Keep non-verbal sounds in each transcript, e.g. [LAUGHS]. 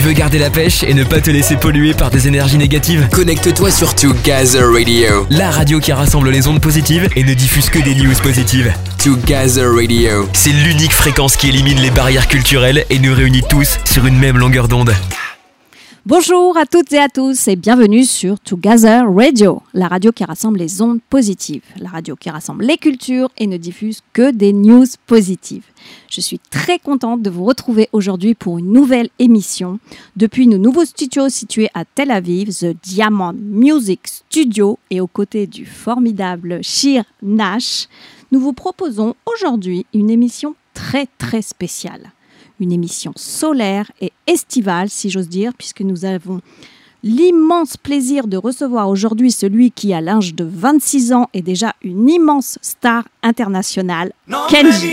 Tu veux garder la pêche et ne pas te laisser polluer par des énergies négatives Connecte-toi sur Together Radio. La radio qui rassemble les ondes positives et ne diffuse que des news positives. Together Radio. C'est l'unique fréquence qui élimine les barrières culturelles et nous réunit tous sur une même longueur d'onde. Bonjour à toutes et à tous et bienvenue sur Together Radio, la radio qui rassemble les ondes positives, la radio qui rassemble les cultures et ne diffuse que des news positives. Je suis très contente de vous retrouver aujourd'hui pour une nouvelle émission depuis nos nouveaux studios situés à Tel Aviv, The Diamond Music Studio et aux côtés du formidable Shir Nash. Nous vous proposons aujourd'hui une émission très très spéciale une émission solaire et estivale, si j'ose dire, puisque nous avons l'immense plaisir de recevoir aujourd'hui celui qui, à l'âge de 26 ans, est déjà une immense star internationale, Kenji.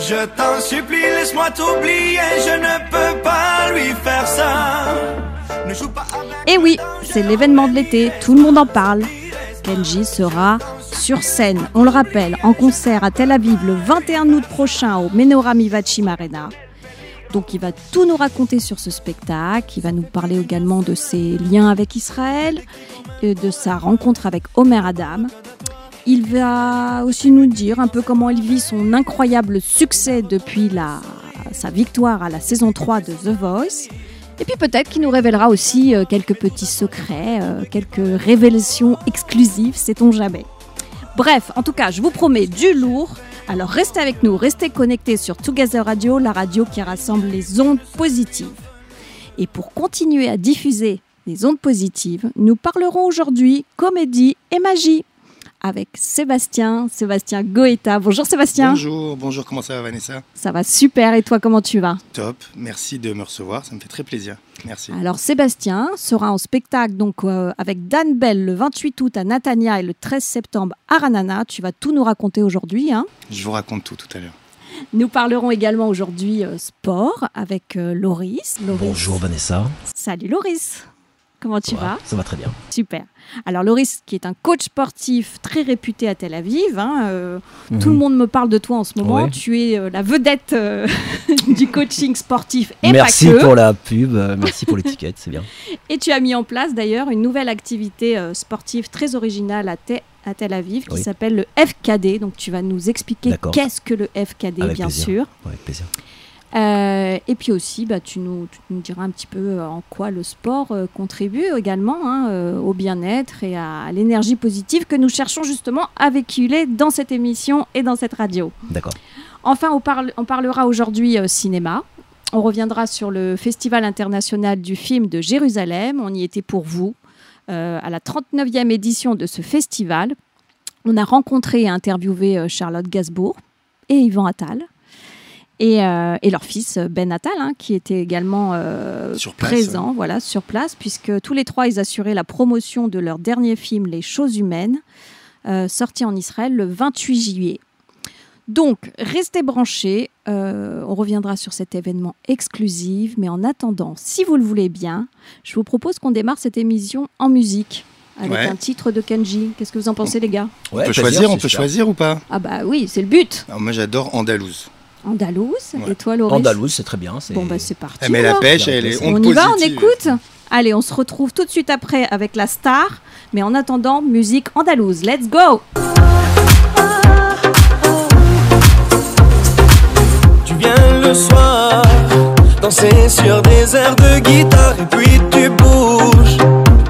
Je t'en supplie, laisse-moi t'oublier, je ne peux pas lui faire ça. Et oui, c'est l'événement de l'été, tout le monde en parle. Kenji sera sur scène, on le rappelle, en concert à Tel Aviv le 21 août prochain au Menorah Mivachim Arena. Donc il va tout nous raconter sur ce spectacle, il va nous parler également de ses liens avec Israël, de sa rencontre avec Omer Adam. Il va aussi nous dire un peu comment il vit son incroyable succès depuis la, sa victoire à la saison 3 de The Voice. Et puis peut-être qu'il nous révélera aussi euh, quelques petits secrets, euh, quelques révélations exclusives, sait-on jamais. Bref, en tout cas, je vous promets du lourd. Alors restez avec nous, restez connectés sur Together Radio, la radio qui rassemble les ondes positives. Et pour continuer à diffuser les ondes positives, nous parlerons aujourd'hui comédie et magie avec Sébastien, Sébastien Goeta. Bonjour Sébastien. Bonjour, bonjour, comment ça va Vanessa? Ça va super et toi comment tu vas? Top, merci de me recevoir, ça me fait très plaisir. Merci. Alors Sébastien sera en spectacle donc euh, avec Dan Bell le 28 août à Natania et le 13 septembre à Ranana. Tu vas tout nous raconter aujourd'hui. Hein? Je vous raconte tout tout à l'heure. Nous parlerons également aujourd'hui euh, sport avec euh, Loris. Loris. Bonjour Vanessa. Salut Loris. Comment tu vas Ça va très bien. Super. Alors Loris, qui est un coach sportif très réputé à Tel Aviv, hein, euh, Mhm. tout le monde me parle de toi en ce moment. Ouais. Tu es euh, la vedette euh, [LAUGHS] du coaching sportif et merci pas que. pour la pub, merci pour l'étiquette, c'est bien. Et tu as mis en place d'ailleurs une nouvelle activité sportive très originale à, Te- à Tel Aviv qui Oui. s'appelle le FKD. Donc tu vas nous expliquer qu'est-ce que le FKD, Avec bien plaisir. sûr. Avec plaisir. Euh, et puis aussi, bah, tu, nous, tu nous diras un petit peu euh, en quoi le sport euh, contribue également hein, euh, au bien-être et à l'énergie positive que nous cherchons justement à véhiculer dans cette émission et dans cette radio. D'accord. Enfin, on, parle- on parlera aujourd'hui cinéma. On reviendra sur le Festival international du film de Jérusalem. On y était pour vous à la 39e édition de ce festival. On a rencontré et interviewé Charlotte Gasbourg et Yvan Attal. Et, euh, et leur fils euh, Ben Attal, hein, qui était également euh, Sur place, présent, voilà, sur place, puisque tous les trois, ils assuraient la promotion de leur dernier film, Les choses humaines, euh, sorti en Israël le 28 juillet. Donc, restez branchés. euh, on reviendra sur cet événement exclusif. Mais en attendant, si vous le voulez bien, je vous propose qu'on démarre cette émission en musique. Avec Ouais. un titre de Kenji. Qu'est-ce que vous en pensez, les gars? On peut choisir, on peut choisir ou pas? Ah, bah oui, c'est le but. Alors, Moi j'adore Andalouse. Andalouse. Ouais. Et toi, Andalouse, c'est très bien. c'est- Bon, bah c'est parti. Elle met la alors. pêche, elle est On y va, on positive. écoute Allez, on se retrouve tout de suite après avec la star. Mais en attendant, musique andalouse. Let's go Tu viens le soir, danser sur des airs de guitare et puis tu bouges.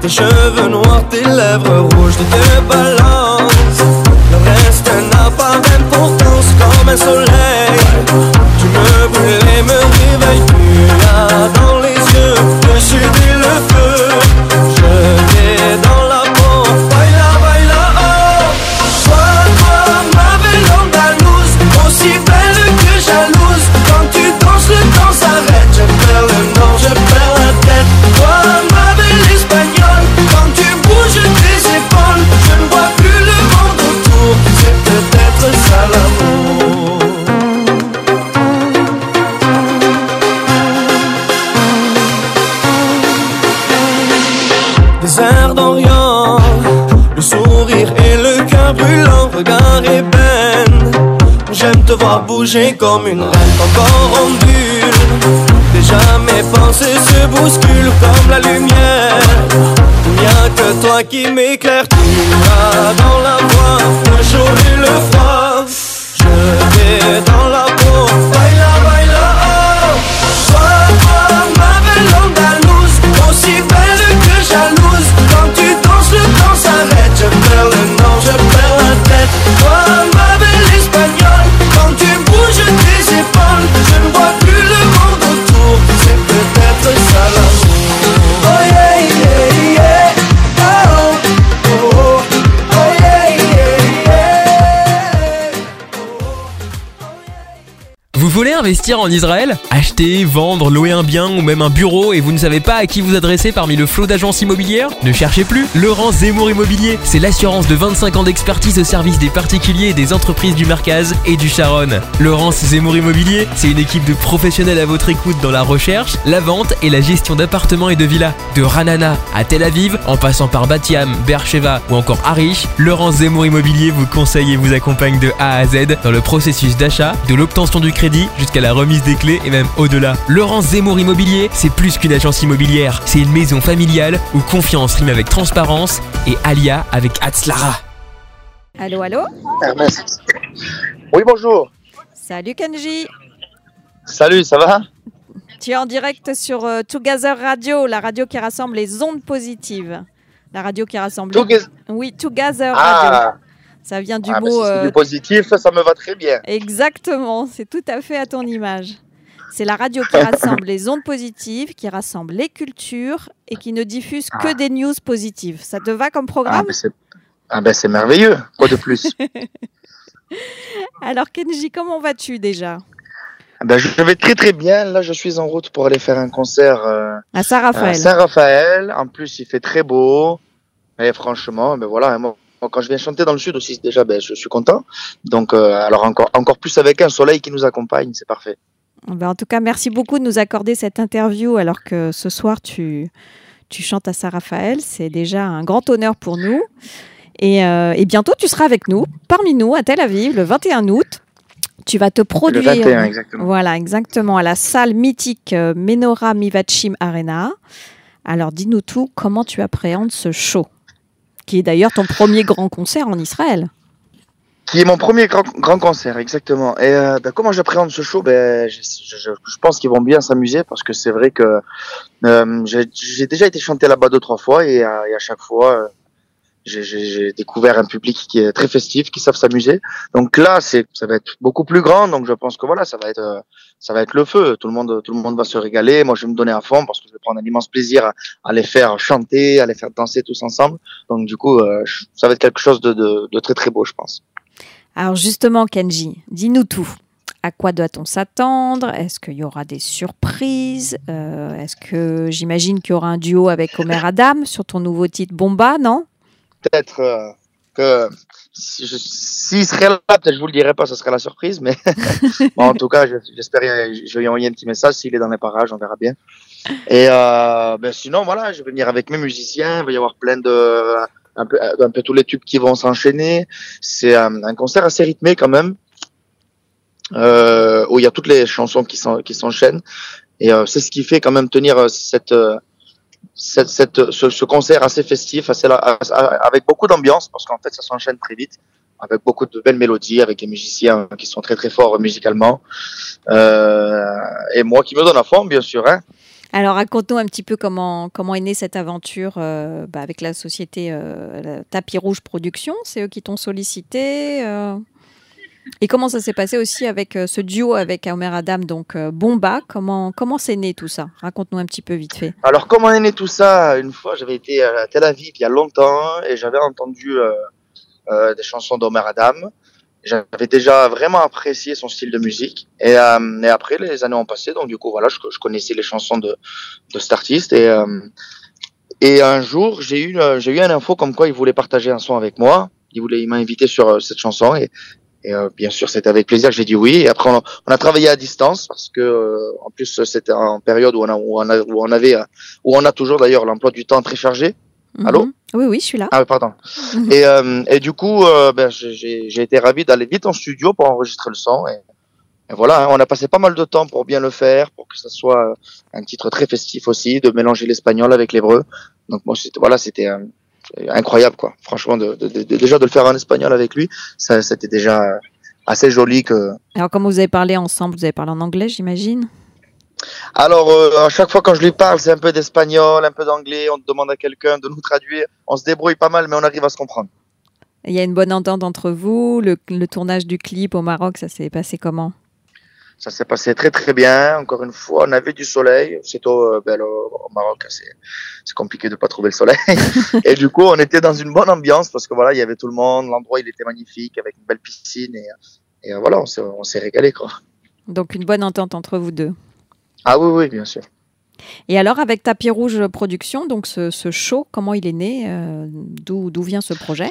Tes cheveux noirs, tes lèvres rouges, tu te balances. Le reste n'a pas d'importance comme un soleil. Tu me brûles et me réveilles, tu as dans J'aime te voir bouger comme une reine, ton corps ondule. Tes se bouscule comme la lumière. Rien que toi qui m'éclaire, tu as dans la voix le chaud et le froid. Je vais dans la peau, investir en Israël Acheter, vendre, louer un bien ou même un bureau et vous ne savez pas à qui vous adresser parmi le flot d'agences immobilières Ne cherchez plus Laurent Zemmour Immobilier, c'est l'assurance de 25 ans d'expertise au service des particuliers et des entreprises du Marcaz et du Charon. Laurence Zemmour Immobilier, c'est une équipe de professionnels à votre écoute dans la recherche, la vente et la gestion d'appartements et de villas. De Ranana à Tel Aviv, en passant par Batiam, Beersheba ou encore Arish, Laurence Zemmour Immobilier vous conseille et vous accompagne de A à Z dans le processus d'achat, de l'obtention du crédit jusqu'à la remise des clés et même au-delà. Laurence Zemmour Immobilier, c'est plus qu'une agence immobilière, c'est une maison familiale où confiance rime avec transparence et alia avec Atzlara. Allô, allô Ernest. Oui, bonjour. Salut Kenji Salut, ça va Tu es en direct sur euh, Together Radio, la radio qui rassemble les ondes positives. La radio qui rassemble... Together- Oui, Together Radio. Ça vient du ah, bah, mot... si c'est euh, du positif, ça me va très bien. Exactement, c'est tout à fait à ton image. C'est la radio qui [LAUGHS] rassemble les ondes positives, qui rassemble les cultures et qui ne diffuse que Ah. des news positives. Ça te va comme Ah, programme ben, c'est ah, ben, c'est merveilleux. Quoi de plus? [LAUGHS] Alors Kenji, comment vas-tu déjà? Ben, Je vais très très bien. Là, je suis en route pour aller faire un concert euh, À Saint-Raphaël. Saint-Raphaël. En plus, il fait très beau. Et franchement, ben voilà, moi, moi, quand je viens chanter dans le sud aussi, déjà, ben, je suis content. Donc, euh, alors encore, encore plus avec un soleil qui nous accompagne, c'est parfait. Ben, en tout cas, merci beaucoup de nous accorder cette interview alors que ce soir tu, tu chantes à Saint-Raphaël. C'est déjà un grand honneur pour nous. Et, euh, et bientôt, tu seras avec nous, parmi nous, à Tel Aviv, le 21 août. Tu vas te Le produire. 21, exactement. Voilà, exactement, à la salle mythique euh, Menorah Mivachim Arena. Alors, dis-nous tout, comment tu appréhendes ce show? Qui est d'ailleurs ton premier grand concert en Israël. Qui est mon premier grand, grand concert, exactement. Et euh, ben, comment j'appréhende ce show? Ben, je, pense qu'ils vont bien s'amuser parce que c'est vrai que euh, j'ai déjà été chanter là-bas deux, trois fois et, à- et à chaque fois, euh, j'ai- découvert un public qui est très festif, qui savent s'amuser. Donc là, c'est ça va être beaucoup plus grand. Donc je pense que voilà, ça va être ça va être le feu. Tout le monde tout le monde va se régaler. Moi, je vais me donner à fond parce que je vais prendre un immense plaisir à, à les faire chanter, à les faire danser tous ensemble. Donc du coup, euh, ça va être quelque chose de, de, de très très beau, je pense. Alors, justement, Kenji, dis-nous tout. À quoi doit-on s'attendre? Est-ce qu'il y aura des surprises? Euh, Est-ce que j'imagine qu'il y aura un duo avec Omer Adam sur ton nouveau titre Bomba, non? Peut-être euh, que si je- s'il serait là, peut-être je vous le dirais pas, ce serait la surprise, mais [LAUGHS] en tout cas, je- j'espère, je vais lui envoyer un petit message s'il est dans les parages, on verra bien. Et euh, ben sinon, voilà, je vais venir avec mes musiciens, il va y avoir plein de un peu, tous les tubes qui vont s'enchaîner. C'est un, concert assez rythmé quand même, euh, où il y a toutes les chansons qui s'en- qui s'enchaînent. Et c'est ce qui fait quand même tenir cette cette, ce, ce concert assez festif, assez, avec beaucoup d'ambiance, parce qu'en fait, ça s'enchaîne très vite, avec beaucoup de belles mélodies, avec des musiciens qui sont très très forts musicalement, euh, et moi qui me donne à fond, bien sûr. Hein. Alors, raconte-nous un petit peu comment, comment est née cette aventure euh, bah, avec la société euh, Tapis Rouge Productions. C'est eux qui t'ont sollicité. Et comment ça s'est passé aussi avec euh, ce duo avec Omer Adam, donc euh, Bomba? Comment comment c'est né tout ça? Raconte-nous un petit peu vite fait. Alors, comment est né tout ça? Une fois, j'avais été à Tel Aviv il y a longtemps, et j'avais entendu euh, des chansons d'Omer Adam. J'avais déjà vraiment apprécié son style de musique. Et, après, les années ont passé, donc du coup, voilà, je, connaissais les chansons de, cet artiste. Et, et un jour, j'ai eu, j'ai eu une info comme quoi il voulait partager un son avec moi. Il voulait, il m'a invité sur cette chanson. Et, et euh, bien sûr, c'était avec plaisir que j'ai dit oui. Et après, on a, on a travaillé à distance parce que, euh, en plus, c'était en période où on, a, où on, a, où on avait, euh, où on a toujours d'ailleurs l'emploi du temps très chargé. Allô? Mhm. Oui, oui, je suis là. Ah, pardon. Mhm. Et, euh, et du coup, euh, ben, j'ai été ravi d'aller vite en studio pour enregistrer le son. Et, et voilà, hein, on a passé pas mal de temps pour bien le faire, pour que ça soit euh, un titre très festif aussi, de mélanger l'espagnol avec l'hébreu. Donc moi, c'était voilà, c'était incroyable quoi. Franchement, de, de, de- déjà de le faire en espagnol avec lui, ça c'était déjà assez joli que. Alors, comment vous avez parlé ensemble Vous avez parlé en anglais, j'imagine? Alors euh, à chaque fois quand je lui parle, c'est un peu d'espagnol, un peu d'anglais. On demande à quelqu'un de nous traduire. On se débrouille pas mal, mais on arrive à se comprendre. Il y a une bonne entente entre vous. Le, le tournage du clip au Maroc, ça s'est passé comment? Ça s'est passé très très bien. Encore une fois, on avait du soleil. C'est au, euh, ben, au Maroc, c'est compliqué de pas trouver le soleil. [LAUGHS] et du coup, on était dans une bonne ambiance parce que voilà, il y avait tout le monde. L'endroit, il était magnifique avec une belle piscine et, et euh, voilà, on s'est régalé quoi. Donc, une bonne entente entre vous deux. Ah oui oui, bien sûr. Et alors, avec Tapis Rouge Production, donc ce, ce show, comment il est né euh, d'où vient ce projet?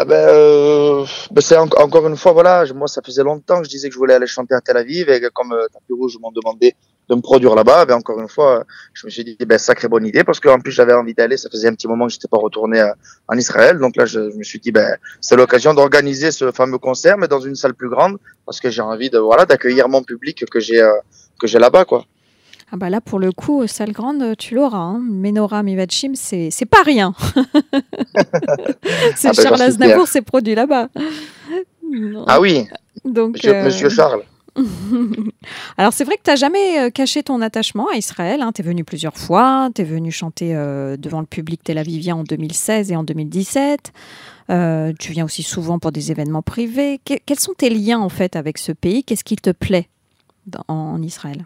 Ah ben, euh, ben c'est en- encore une fois voilà, moi ça faisait longtemps que je disais que je voulais aller chanter à Tel Aviv et comme euh, Tapis Rouge m'ont demandé de me produire là-bas, ben encore une fois, je me suis dit ben sacrée bonne idée parce qu'en plus j'avais envie d'aller, ça faisait un petit moment que j'étais pas retourné à- en Israël, donc là je, je me suis dit ben c'est l'occasion d'organiser ce fameux concert mais dans une salle plus grande parce que j'ai envie de voilà d'accueillir mon public que j'ai euh, que j'ai là-bas quoi. Ah bah là, pour le coup, salle grande, tu l'auras. Hein. Menorah Mivachim, c'est pas rien. [LAUGHS] [LAUGHS] c'est Ah bah, Charles Aznavour, c'est produit là-bas. Ah oui, Donc, monsieur, euh, monsieur Charles. [LAUGHS] Alors c'est vrai que tu n'as jamais euh, caché ton attachement à Israël. Hein. Tu es venu plusieurs fois. Tu es venu chanter euh, devant le public tel avivien en 2016 et en 2017. Euh, tu viens aussi souvent pour des événements privés. Que- quels sont tes liens en fait avec ce pays? Qu'est-ce qui te plaît en Israël?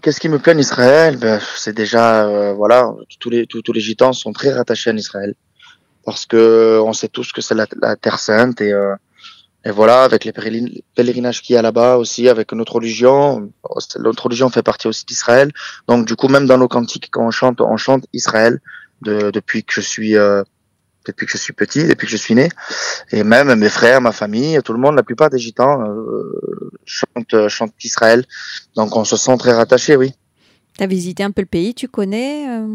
Qu'est-ce qui me plaît en Israël? Ben, C'est déjà, euh, voilà, tous les, tous, tous les gitans sont très rattachés en Israël. Parce que on sait tous que c'est la, la Terre Sainte et, euh, et voilà, avec les pèlerin- pèlerinages qu'il y a là-bas aussi, avec notre religion, notre religion fait partie aussi d'Israël. Donc du coup, même dans nos cantiques, quand on chante, on chante Israël de, depuis que je suis euh, depuis que je suis petit, depuis que je suis né. Et même mes frères, ma famille, tout le monde, la plupart des gitans euh, chantent, chantent Israël. Donc on se sent très rattaché, oui. Tu as visité un peu le pays, tu connais euh?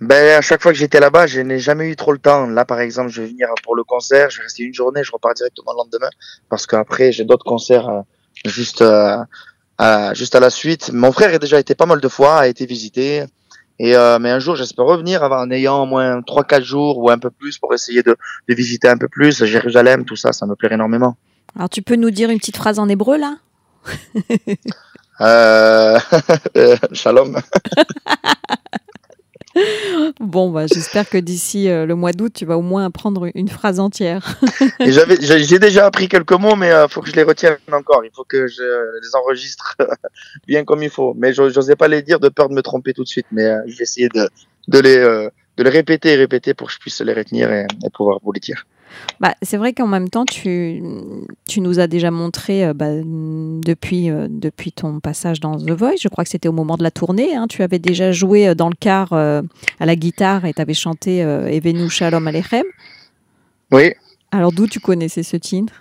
Ben, à chaque fois que j'étais là-bas, je n'ai jamais eu trop le temps. Là, par exemple, je vais venir pour le concert, je vais rester une journée, je repars directement le lendemain, parce qu'après, j'ai d'autres concerts euh, juste, euh, juste à la suite. Mon frère a déjà été pas mal de fois, a été visité. Et euh, mais un jour, j'espère revenir en ayant au moins trois, quatre jours ou un peu plus pour essayer de, de visiter un peu plus Jérusalem, tout ça, ça me plairait énormément. Alors tu peux nous dire une petite phrase en hébreu là? Euh, [LAUGHS] euh, shalom. [LAUGHS] [LAUGHS] Bon, bah, j'espère que d'ici euh, le mois d'août, tu vas au moins apprendre une phrase entière. [LAUGHS] J'ai déjà appris quelques mots, mais euh, faut que je les retienne encore. Il faut que je les enregistre [LAUGHS] bien comme il faut. Mais j'o- j'osais pas les dire de peur de me tromper tout de suite. Mais euh, je vais essayer de, les, euh, de les répéter et répéter pour que je puisse les retenir et, et pouvoir vous les dire. Bah, c'est vrai qu'en même temps, tu, tu nous as déjà montré euh, bah, depuis, euh, depuis ton passage dans The Voice, je crois que c'était au moment de la tournée, hein, tu avais déjà joué euh, dans le car euh, à la guitare et tu avais chanté Evenu Shalom Alechem. Oui. Alors d'où tu connaissais ce titre?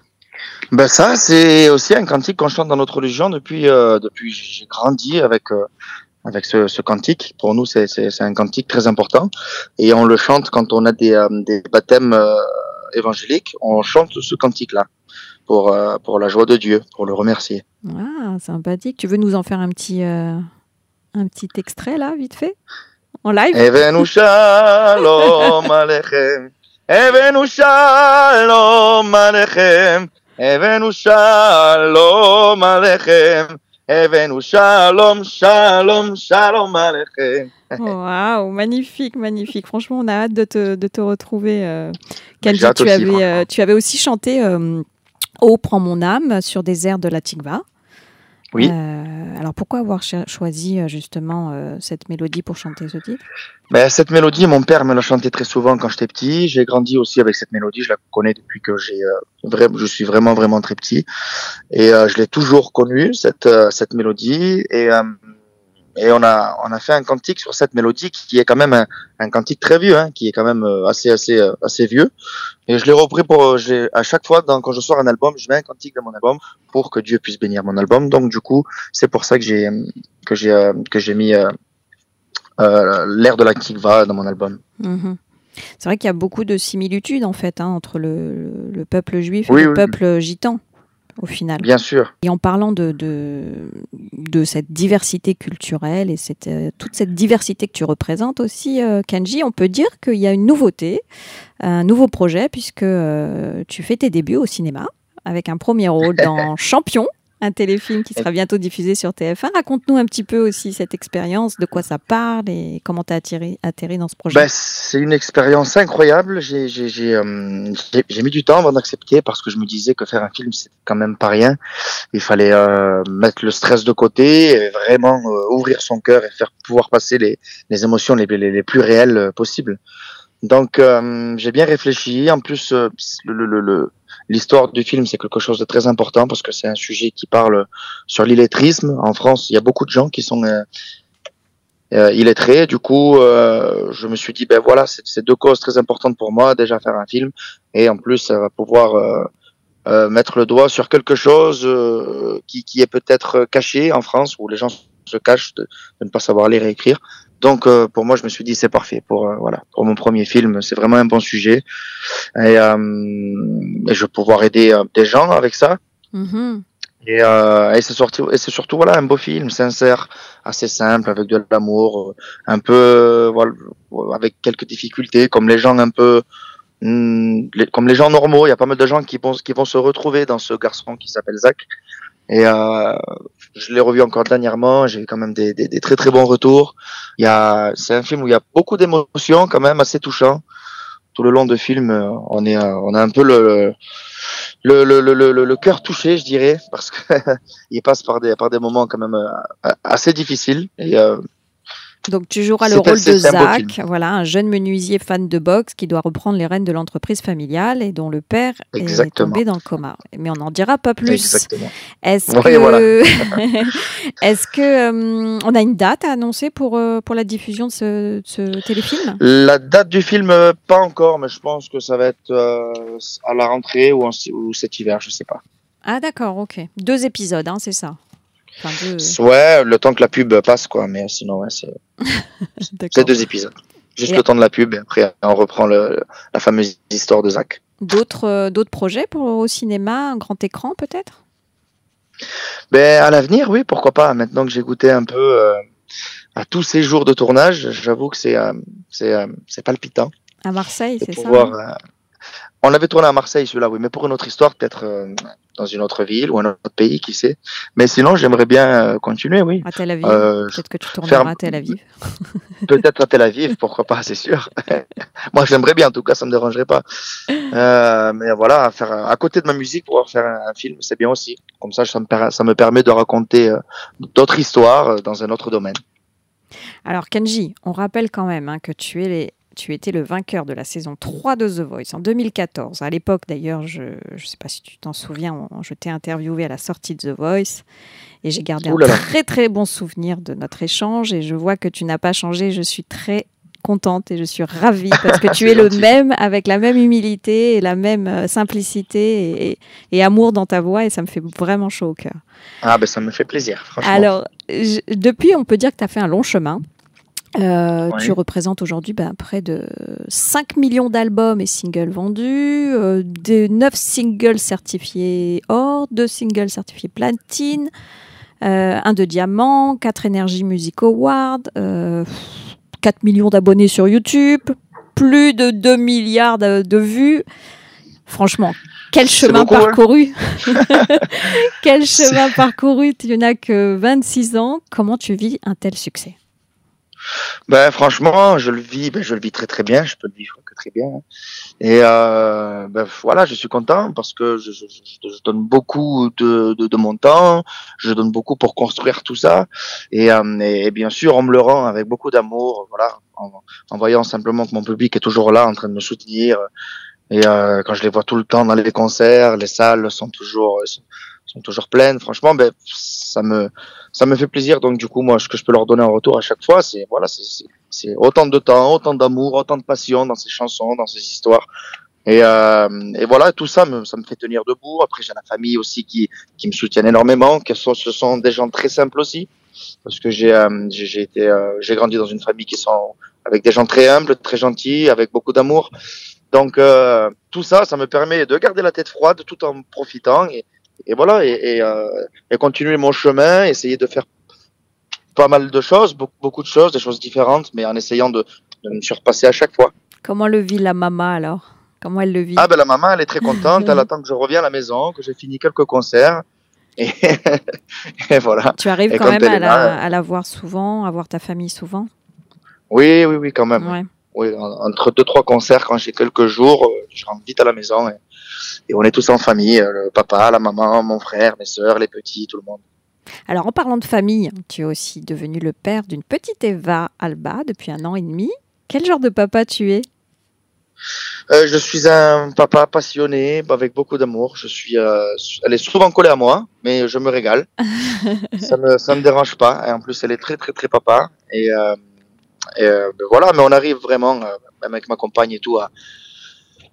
Ben ça, c'est aussi un cantique qu'on chante dans notre religion depuis, depuis que j'ai grandi avec, avec ce, ce cantique. Pour nous, c'est, un cantique très important. Et on le chante quand on a des, des baptêmes évangéliques. On chante ce cantique-là pour, euh, pour la joie de Dieu, pour le remercier. Ah, sympathique. Tu veux nous en faire un petit, euh, un petit extrait là, vite fait? En live? Evenu shalom alechem. Evenu shalom alechem. Evenu shalom alechem. Evenu shalom, shalom, shalom alechem. Waouh, magnifique, magnifique. Franchement, on a hâte de te, de te retrouver. Euh. Tu, aussi, avais, euh, tu avais aussi chanté euh, Oh, prends mon âme sur des airs de la Tigva. Oui. Euh, alors pourquoi avoir cho- choisi euh, justement euh, cette mélodie pour chanter ce titre? Ben, cette mélodie, mon père me l'a chantée très souvent quand j'étais petit. J'ai grandi aussi avec cette mélodie. Je la connais depuis que j'ai, euh, je suis vraiment vraiment très petit. Et euh, je l'ai toujours connue cette euh, cette mélodie. Et euh, et on a on a fait un cantique sur cette mélodie qui est quand même un, un cantique très vieux, hein, qui est quand même euh, assez assez euh, assez vieux. Et je l'ai repris pour euh, à chaque fois dans, quand je sors un album, je mets un cantique dans mon album pour que Dieu puisse bénir mon album. Donc du coup, c'est pour ça que j'ai que j'ai que j'ai mis euh, euh, l'air de la Kikva dans mon album. Mhm. C'est vrai qu'il y a beaucoup de similitudes en fait hein, entre le, le peuple juif et Oui, le oui. peuple gitan. Au final. Bien sûr. Et en parlant de, de, de cette diversité culturelle et cette, euh, toute cette diversité que tu représentes aussi, euh, Kenji, on peut dire qu'il y a une nouveauté, un nouveau projet, puisque euh, tu fais tes débuts au cinéma avec un premier rôle dans [LAUGHS] Champion, un téléfilm qui sera bientôt diffusé sur TF1. Raconte-nous un petit peu aussi cette expérience, de quoi ça parle et comment tu as atterri, atterri dans ce projet. Ben, c'est une expérience incroyable. J'ai j'ai- j'ai, euh, j'ai- mis du temps avant d'accepter parce que je me disais que faire un film, c'était quand même pas rien. Il fallait euh, mettre le stress de côté et vraiment euh, ouvrir son cœur et faire pouvoir passer les, les émotions les, les, les plus réelles euh, possibles. Donc euh, j'ai bien réfléchi. En plus, le, le, le- l'histoire du film, c'est quelque chose de très important parce que c'est un sujet qui parle sur l'illettrisme. En France, il y a beaucoup de gens qui sont euh, euh, illettrés. Du coup, euh, je me suis dit, ben voilà, c'est deux causes très importantes pour moi. Déjà faire un film et en plus, ça va pouvoir euh, euh, mettre le doigt sur quelque chose euh, qui, qui est peut-être caché en France où les gens se cachent de, de ne pas savoir lire et écrire. Donc euh, pour moi, je me suis dit c'est parfait pour euh, voilà pour mon premier film. C'est vraiment un bon sujet et, euh, et je vais pouvoir aider des gens avec ça. Mhm. Et, et c'est surtout, et c'est surtout voilà un beau film, sincère, assez simple, avec de l'amour, un peu voilà, avec quelques difficultés, comme les gens un peu, les- comme les gens normaux. Il y a pas mal de gens qui vont qui vont se retrouver dans ce garçon qui s'appelle Zach. Et euh, je l'ai revu encore dernièrement. J'ai eu quand même des, des, des très très bons retours. Il y a, c'est un film où il y a beaucoup d'émotions, quand même assez touchant. Tout le long de film, euh, on est, euh, on a un peu le le, le, le, le, le cœur touché, je dirais, parce que [LAUGHS] il passe par des, par des moments quand même euh, assez difficiles. Et, euh, Donc tu joueras le rôle de Zach, voilà, un jeune menuisier fan de boxe qui doit reprendre les rênes de l'entreprise familiale et dont le père est tombé dans le coma. Mais on n'en dira pas plus. Est-ce Oui, que, voilà. [LAUGHS] est-ce que euh, on a une date à annoncer pour euh, pour la diffusion de ce, de ce téléfilm? La date du film, euh, pas encore, mais je pense que ça va être euh, à la rentrée ou, en, ou cet hiver, je sais pas. Ah d'accord, ok. Deux épisodes, hein, c'est ça. Enfin, deux... Ouais, le temps que la pub passe, quoi. Mais sinon, ouais, [LAUGHS] c'est deux épisodes. Juste Et- le temps de la pub, et après, on reprend le, la fameuse histoire de Zach. D'autres euh, d'autres projets pour au cinéma, un grand écran peut-être? Ben, à l'avenir, oui, pourquoi pas. Maintenant que j'ai goûté un peu euh, à tous ces jours de tournage, j'avoue que c'est euh, c'est euh, palpitant. À Marseille, c'est ça pouvoir, hein? On l'avait tourné à Marseille, celui-là, oui, mais pour une autre histoire, peut-être euh, dans une autre ville ou un autre pays, qui sait. Mais sinon, j'aimerais bien euh, continuer, oui. À Tel Aviv. Euh, Peut-être que tu tourneras faire- à Tel Aviv. [LAUGHS] Peut-être à Tel Aviv, pourquoi pas, c'est sûr. [LAUGHS] Moi, j'aimerais bien, en tout cas, ça me dérangerait pas. Mais voilà, faire à côté de ma musique, pouvoir faire un, un film, c'est bien aussi. Comme ça, ça me, per- ça me permet de raconter d'autres histoires dans un autre domaine. Alors Kenji, on rappelle quand même hein, que tu, es les- tu étais le vainqueur de la saison 3 de The Voice en 2014. À l'époque d'ailleurs, je ne sais pas si tu t'en souviens, on- je t'ai interviewé à la sortie de The Voice et j'ai gardé un très très bon souvenir de notre échange et je vois que tu n'as pas changé. Je suis très contente et je suis ravie parce que [LAUGHS] tu es le même avec la même humilité et la même euh, simplicité et, et- et amour dans ta voix et ça me fait vraiment chaud au cœur. Ah, ben ça me fait plaisir, franchement. Alors, je- depuis, on peut dire que tu as fait un long chemin. Euh, Ouais. Tu représentes aujourd'hui ben, près de 5 millions d'albums et singles vendus, euh, des 9 singles certifiés or, 2 singles certifiés platine, euh, un de diamant, 4 Energy Music Awards, euh, 4 millions d'abonnés sur YouTube, plus de 2 milliards de, de vues. Franchement, quel chemin beaucoup, hein. parcouru [LAUGHS] Quel chemin parcouru Tu n'as que 26 ans. Comment tu vis un tel succès? Ben franchement, je le vis, ben, je le vis très très bien. Je peux le vivre que très bien. Et euh, ben voilà, je suis content parce que je, donne beaucoup de, de, de mon temps. Je donne beaucoup pour construire tout ça. Et, euh, et, bien sûr, on me le rend avec beaucoup d'amour. Voilà, en, en voyant simplement que mon public est toujours là, en train de me soutenir. Et euh, quand je les vois tout le temps dans les concerts, les salles sont toujours sont toujours pleines. Franchement, ben ça me ça me fait plaisir. Donc du coup, moi, ce que je peux leur donner en retour à chaque fois, c'est voilà, c'est- autant de temps, autant d'amour, autant de passion dans ces chansons, dans ces histoires. Et, euh, et voilà, tout ça, me, ça me fait tenir debout. Après, j'ai la famille aussi qui, qui me soutiennent énormément. Que ce, ce sont des gens très simples aussi, parce que j'ai euh, j'ai été euh, j'ai grandi dans une famille qui sont avec des gens très humbles, très gentils, avec beaucoup d'amour. Donc euh, tout ça, ça me permet de garder la tête froide tout en profitant et, et voilà, et, et, euh, et continuer mon chemin, essayer de faire pas mal de choses, beaucoup, beaucoup de choses, des choses différentes, mais en essayant de, de me surpasser à chaque fois. Comment le vit la maman alors? Comment elle le vit? Ah ben la maman, elle est très contente, elle [LAUGHS] attend que je revienne à la maison, que j'ai fini quelques concerts, et, [LAUGHS] et voilà. Tu arrives quand quand même à la, là, à la voir souvent, à voir ta famille souvent? Oui, oui, oui, quand même. Ouais. Oui, en- entre deux trois concerts, quand j'ai quelques jours, euh, je rentre vite à la maison et, et on est tous en famille, euh, le papa, la maman, mon frère, mes sœurs, les petits, tout le monde. Alors en parlant de famille, tu es aussi devenu le père d'une petite Eva Alba depuis un an et demi. Quel genre de papa tu es? Euh, je suis un papa passionné, avec beaucoup d'amour. Je suis, euh, elle est souvent collée à moi, mais je me régale. [LAUGHS] ça me, ça me dérange pas. Et en plus, elle est très, très, très papa. Et, euh, et ben voilà, mais on arrive vraiment, même avec ma compagne et tout, à,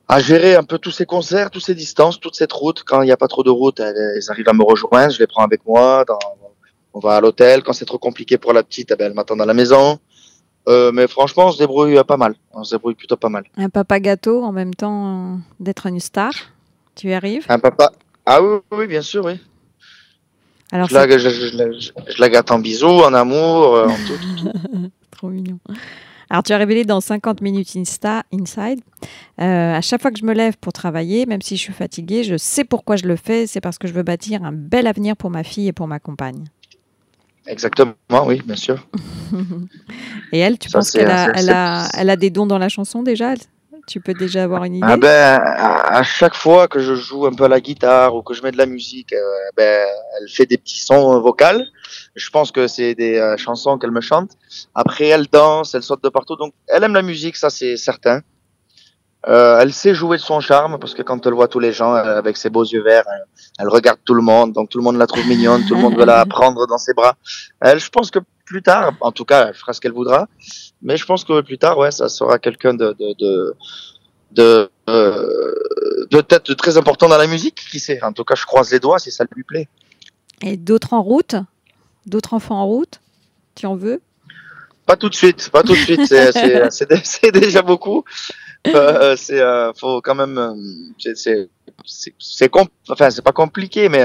à gérer un peu tous ces concerts, toutes ces distances, toute cette route. Quand il n'y a pas trop de route, elles, arrivent à me rejoindre. Je les prends avec moi. Dans, on va à l'hôtel. Quand c'est trop compliqué pour la petite, eh ben, elle m'attend à la maison. Euh, mais franchement, on se débrouille pas mal. On se débrouille plutôt pas mal. Un papa gâteau en même temps euh, d'être une star Tu y arrives? Un papa Ah oui, oui, bien sûr, oui. Alors Je la, je, je la- je- je la gâte en bisous, en amour, euh, en tout. [LAUGHS] trop mignon. Alors tu as révélé dans 50 minutes Insta, Inside, euh, à chaque fois que je me lève pour travailler, même si je suis fatiguée, je sais pourquoi je le fais, c'est parce que je veux bâtir un bel avenir pour ma fille et pour ma compagne. Exactement, oui, bien sûr. [LAUGHS] Et elle, tu Ça, penses qu'elle a, c'est- elle c'est- a, elle a des dons dans la chanson déjà Tu peux déjà avoir une idée? Ah ben, à, à chaque fois que je joue un peu à la guitare ou que je mets de la musique, euh, ben, elle fait des petits sons vocaux. Je pense que c'est des euh, chansons qu'elle me chante. Après, elle danse, elle saute de partout. Donc, elle aime la musique, ça c'est certain. Euh, elle sait jouer de son charme parce que quand elle voit tous les gens euh, avec ses beaux yeux verts, euh, elle regarde tout le monde, donc tout le monde la trouve mignonne, tout le monde veut la [LAUGHS] prendre dans ses bras. Elle, je pense que plus tard, en tout cas, elle fera ce qu'elle voudra, mais je pense que plus tard, ouais, ça sera quelqu'un de de de de, euh, de peut-être très important dans la musique, qui sait. En tout cas, je croise les doigts si ça lui plaît. Et d'autres en route? D'autres enfants en route? Tu en veux? Pas tout de suite, pas tout de suite. C'est [LAUGHS] c'est c'est dé- c'est déjà beaucoup. Euh, c'est euh, faut quand même c'est c'est c'est c'est enfin c'est pas compliqué mais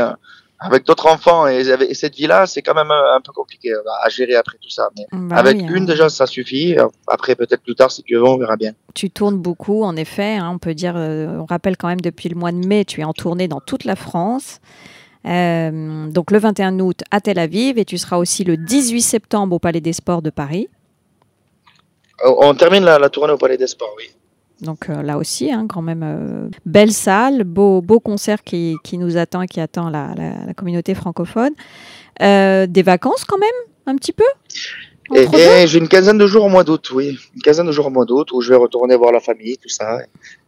avec d'autres enfants et, cette vie là c'est quand même euh, un peu compliqué euh, à gérer après tout ça mais Bah avec oui, une hein. déjà ça suffit après peut-être plus tard si Dieu veut on verra bien Tu tournes beaucoup, en effet. hein, on peut dire, euh, on rappelle quand même depuis le mois de mai, tu es en tournée dans toute la France. Euh, donc le 21 août à Tel Aviv et tu seras aussi le 18 septembre au Palais des Sports de Paris. On termine la, la tournée au Palais des Sports oui Donc euh, là aussi, hein, quand même, euh, belle salle, beau, beau concert qui, qui nous attend et qui attend la, la- la communauté francophone. Euh, des vacances quand même, un petit peu et, entre deux et j'ai une quinzaine de jours au mois d'août oui une quinzaine de jours au mois d'août où je vais retourner voir la famille tout ça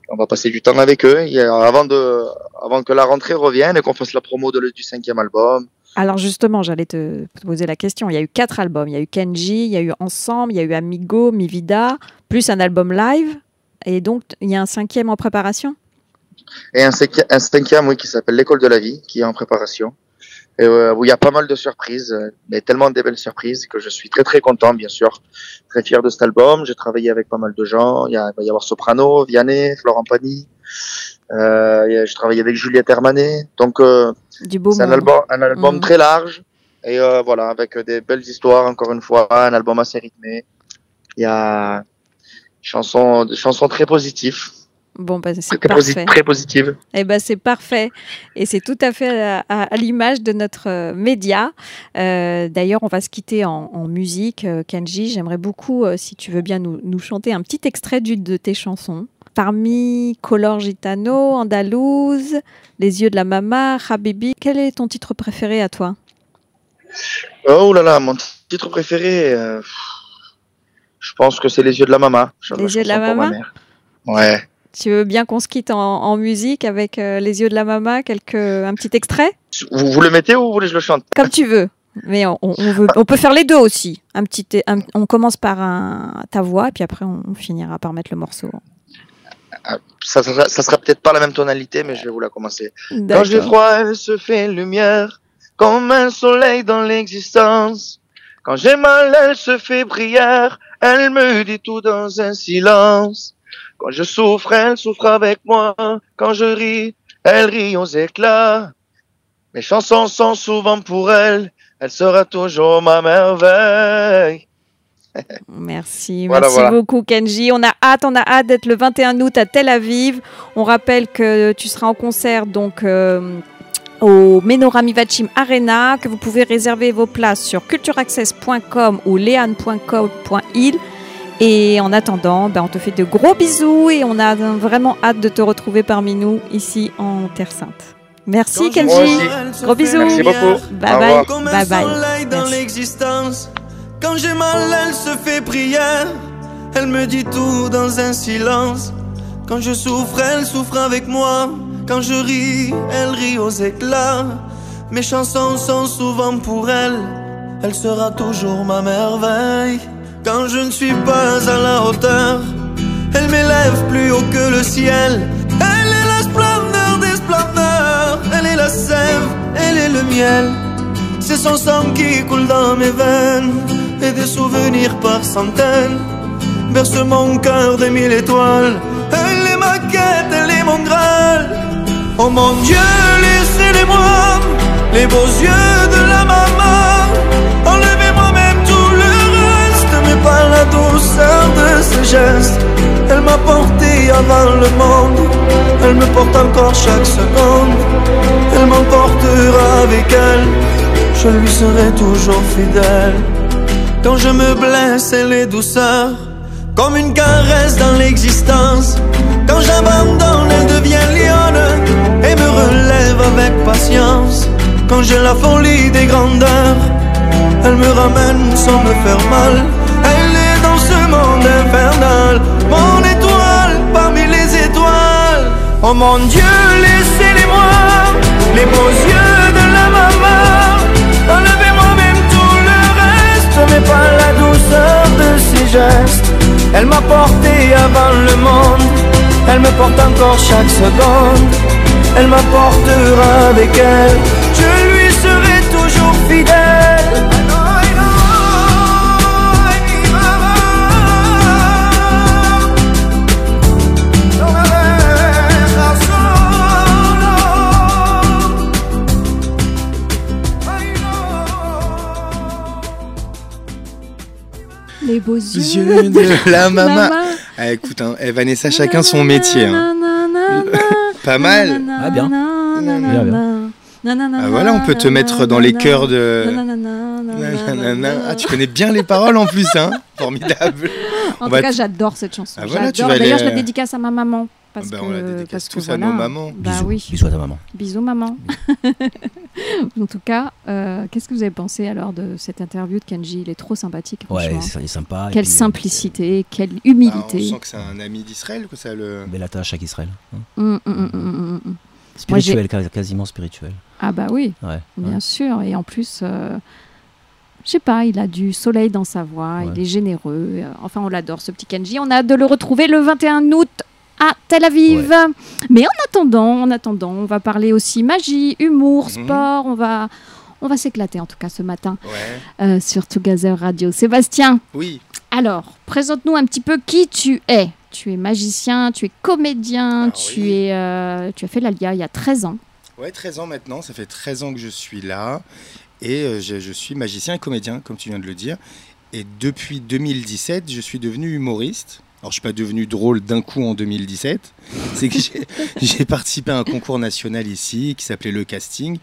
on va passer du temps avec eux et, avant de avant que la rentrée revienne et qu'on fasse la promo de, du cinquième album Alors justement, j'allais te te poser la question. Il y a eu quatre albums. Il y a eu Kenji, il y a eu Ensemble, il y a eu Amigo, Mi Vida, plus un album live. Et donc, il y a un cinquième en préparation? Et un, cinqui- un cinquième, oui, qui s'appelle L'école de la vie, qui est en préparation. Et euh, où il y a pas mal de surprises, euh, mais tellement de belles surprises que je suis très très content, bien sûr. Très fier de cet album. J'ai travaillé avec pas mal de gens. Il, y a, il va y avoir Soprano, Vianney, Florent Pagny. Euh, j'ai travaillé avec Juliette Hermanet. Donc euh, c'est un album, un album Mhm. très large. Et euh, voilà, avec des belles histoires, encore une fois, un album assez rythmé. Il y a des chansons très positives. Bon, bah, c'est Très, parfait. très positives. Eh ben, c'est parfait. Et c'est tout à fait à, à- à l'image de notre euh, média. Euh, D'ailleurs, on va se quitter en, en musique. Euh, Kenji, j'aimerais beaucoup, si tu veux bien nous, nous chanter un petit extrait d'une de tes chansons. Parmi Color Gitano, Andalouse, Les yeux de la mama, Habibi, quel est ton titre préféré à toi? Oh là là, mon titre préféré, je pense que c'est Les yeux de la maman. Les yeux de la maman Ouais. Tu veux bien qu'on se quitte en, en musique avec euh, Les yeux de la mama, quelques, un petit extrait? Vous, vous le mettez ou vous voulez que je le chante? Comme tu veux. Mais on, on veut, on peut faire les deux aussi. Un petit, un- on commence par un, ta voix, et puis après on, on finira par mettre le morceau. Ça sera, ça sera peut-être pas la même tonalité, mais je vais vous la commencer. Quand j'ai froid, elle se fait lumière, comme un soleil dans l'existence. Quand j'ai mal, elle se fait prière, elle me dit tout dans un silence. Quand je souffre, elle souffre avec moi. Quand je ris, elle rit aux éclats. Mes chansons sont souvent pour elle, elle sera toujours ma merveille. [LAUGHS] Merci, Voilà, merci voilà. beaucoup Kenji. On a hâte, on a hâte d'être le 21 août à Tel Aviv. On rappelle que tu seras en concert donc euh, au Menorah Mivachim Arena, que vous pouvez réserver vos places sur cultureaccess.com ou leanne.com.il. Et en attendant, ben, on te fait de gros bisous et on a vraiment hâte de te retrouver parmi nous ici en Terre Sainte. Merci. Kenji. Gros bisous. Merci beaucoup. Bye Au bye. Comme Bye bye. soleil dans Merci. l'existence. Quand j'ai mal, elle se fait prière. Elle me dit tout dans un silence. Quand je souffre, elle souffre avec moi. Quand je ris, elle rit aux éclats. Mes chansons sont souvent pour elle. Elle sera toujours ma merveille. Quand je ne suis pas à la hauteur, elle m'élève plus haut que le ciel. Elle est la splendeur des splendeurs. Elle est la sève, elle est le miel. C'est son sang qui coule dans mes veines et des souvenirs par centaines berce mon cœur de mille étoiles. Elle est ma quête, elle est mon graal. Oh mon Dieu, laissez-les-moi, les beaux yeux de la maman. Enlevez-moi même tout le reste, mais pas la douceur de ses gestes. Elle m'a porté avant le monde, elle me porte encore chaque seconde. Elle m'emportera avec elle, je lui serai toujours fidèle. Quand je me blesse, elle est douceur, comme une caresse dans l'existence. Quand j'abandonne, elle devient lionne et me relève avec patience. Quand j'ai la folie des grandeurs, elle me ramène sans me faire mal. Elle est dans ce monde infernal, mon étoile parmi les étoiles. Oh mon Dieu, laissez-les-moi, les beaux yeux de la maman. Enlevez-moi même tout le reste, mais pas la douceur de ses gestes. Elle m'a porté avant le monde, elle me porte encore chaque seconde. Elle m'apportera avec elle, je lui serai toujours fidèle. Les beaux yeux, Yeux de la maman. maman. Ah, écoute, hein, eh, Vanessa, chacun son métier. hein. [LAUGHS] Pas mal. Ah, bien. Bien, Ah, voilà, on peut te mettre dans les cœurs de. Nanana. Ah, tu connais bien les paroles en plus, hein Formidable. En On tout va cas, j'adore cette chanson. Ah, voilà, tu J'adore. vas D'ailleurs, aller, je la euh, dédicace à ma maman. Parce Bah, que, on la dédicace parce que tous à nos mamans. Bah Bisous. oui. Bisous à ta maman. Bisous, maman. [LAUGHS] en tout cas, euh, qu'est-ce que vous avez pensé alors de cette interview de Kenji? Il est trop sympathique, Ouais, c'est c'est sympa. Quelle puis, euh, simplicité, quelle Bah, on humilité. sent que c'est un ami d'Israël, que ça le. Belle attache avec Israël. hein. Hum, hum, hum. Spirituel, quasi- quasiment spirituel. Ah bah oui, Ouais. bien ouais. sûr. Et en plus, euh, je sais pas, il a du soleil dans sa voix, Ouais. il est généreux. euh, Enfin, on l'adore, ce petit Kenji. On a hâte de le retrouver le 21 août à Tel Aviv. Mais en attendant, en attendant, on va parler aussi magie, humour, Mhm. sport. On va, on va s'éclater en tout cas ce matin Ouais. euh, sur Together Radio. Sébastien, Oui. alors, présente-nous un petit peu qui tu es. Tu es magicien, tu es comédien, Ah tu, oui. es, euh, tu as fait l'Alia il y a 13 ans. Ouais, 13 ans maintenant, ça fait 13 ans que je suis là. Et euh, je, je suis magicien et comédien, comme tu viens de le dire. Et depuis 2017, je suis devenu humoriste. Alors, je suis pas devenu drôle d'un coup en 2017. C'est que [LAUGHS] j'ai- participé à un concours national ici qui s'appelait Le Casting.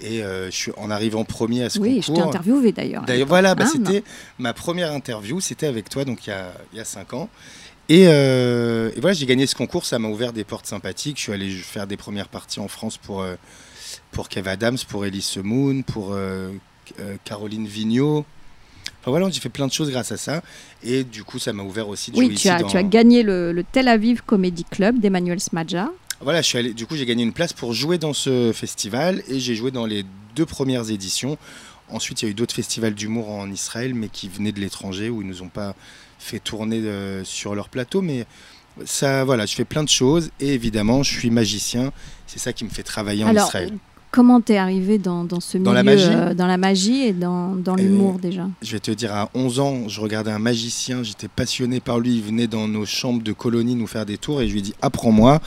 Et euh, je suis en arrivant premier à ce Oui, je t'ai concours. interviewé d'ailleurs. D'ailleurs, voilà, bah, Ah, c'était ma première interview, c'était avec toi, donc il y a, il y a cinq ans. Et, euh, et voilà, j'ai gagné ce concours, ça m'a ouvert des portes sympathiques. Je suis allé faire des premières parties en France pour, euh, pour Kev Adams, pour Elise Semoun, pour Caroline Vigneault. Enfin voilà, j'ai fait plein de choses grâce à ça. Et du coup, ça m'a ouvert aussi de Oui, jouer tu ici as, dans- tu as gagné le, le Tel Aviv Comedy Club d'Emmanuel Smadja. Voilà, je suis allé, du coup, j'ai gagné une place pour jouer dans ce festival et j'ai joué dans les deux premières éditions. Ensuite, il y a eu d'autres festivals d'humour en Israël, mais qui venaient de l'étranger, où ils nous ont pas fait tourner euh, sur leur plateau. Mais ça, voilà, je fais plein de choses et évidemment, je suis magicien. C'est ça qui me fait travailler en Alors, Israël. Comment t'es arrivé dans, dans ce Dans milieu la magie euh, Dans la magie et dans, dans Euh, l'humour déjà? Je vais te dire, à 11 ans, je regardais un magicien, j'étais passionné par lui. Il venait dans nos chambres de colonie nous faire des tours et je lui ai dit Apprends-moi.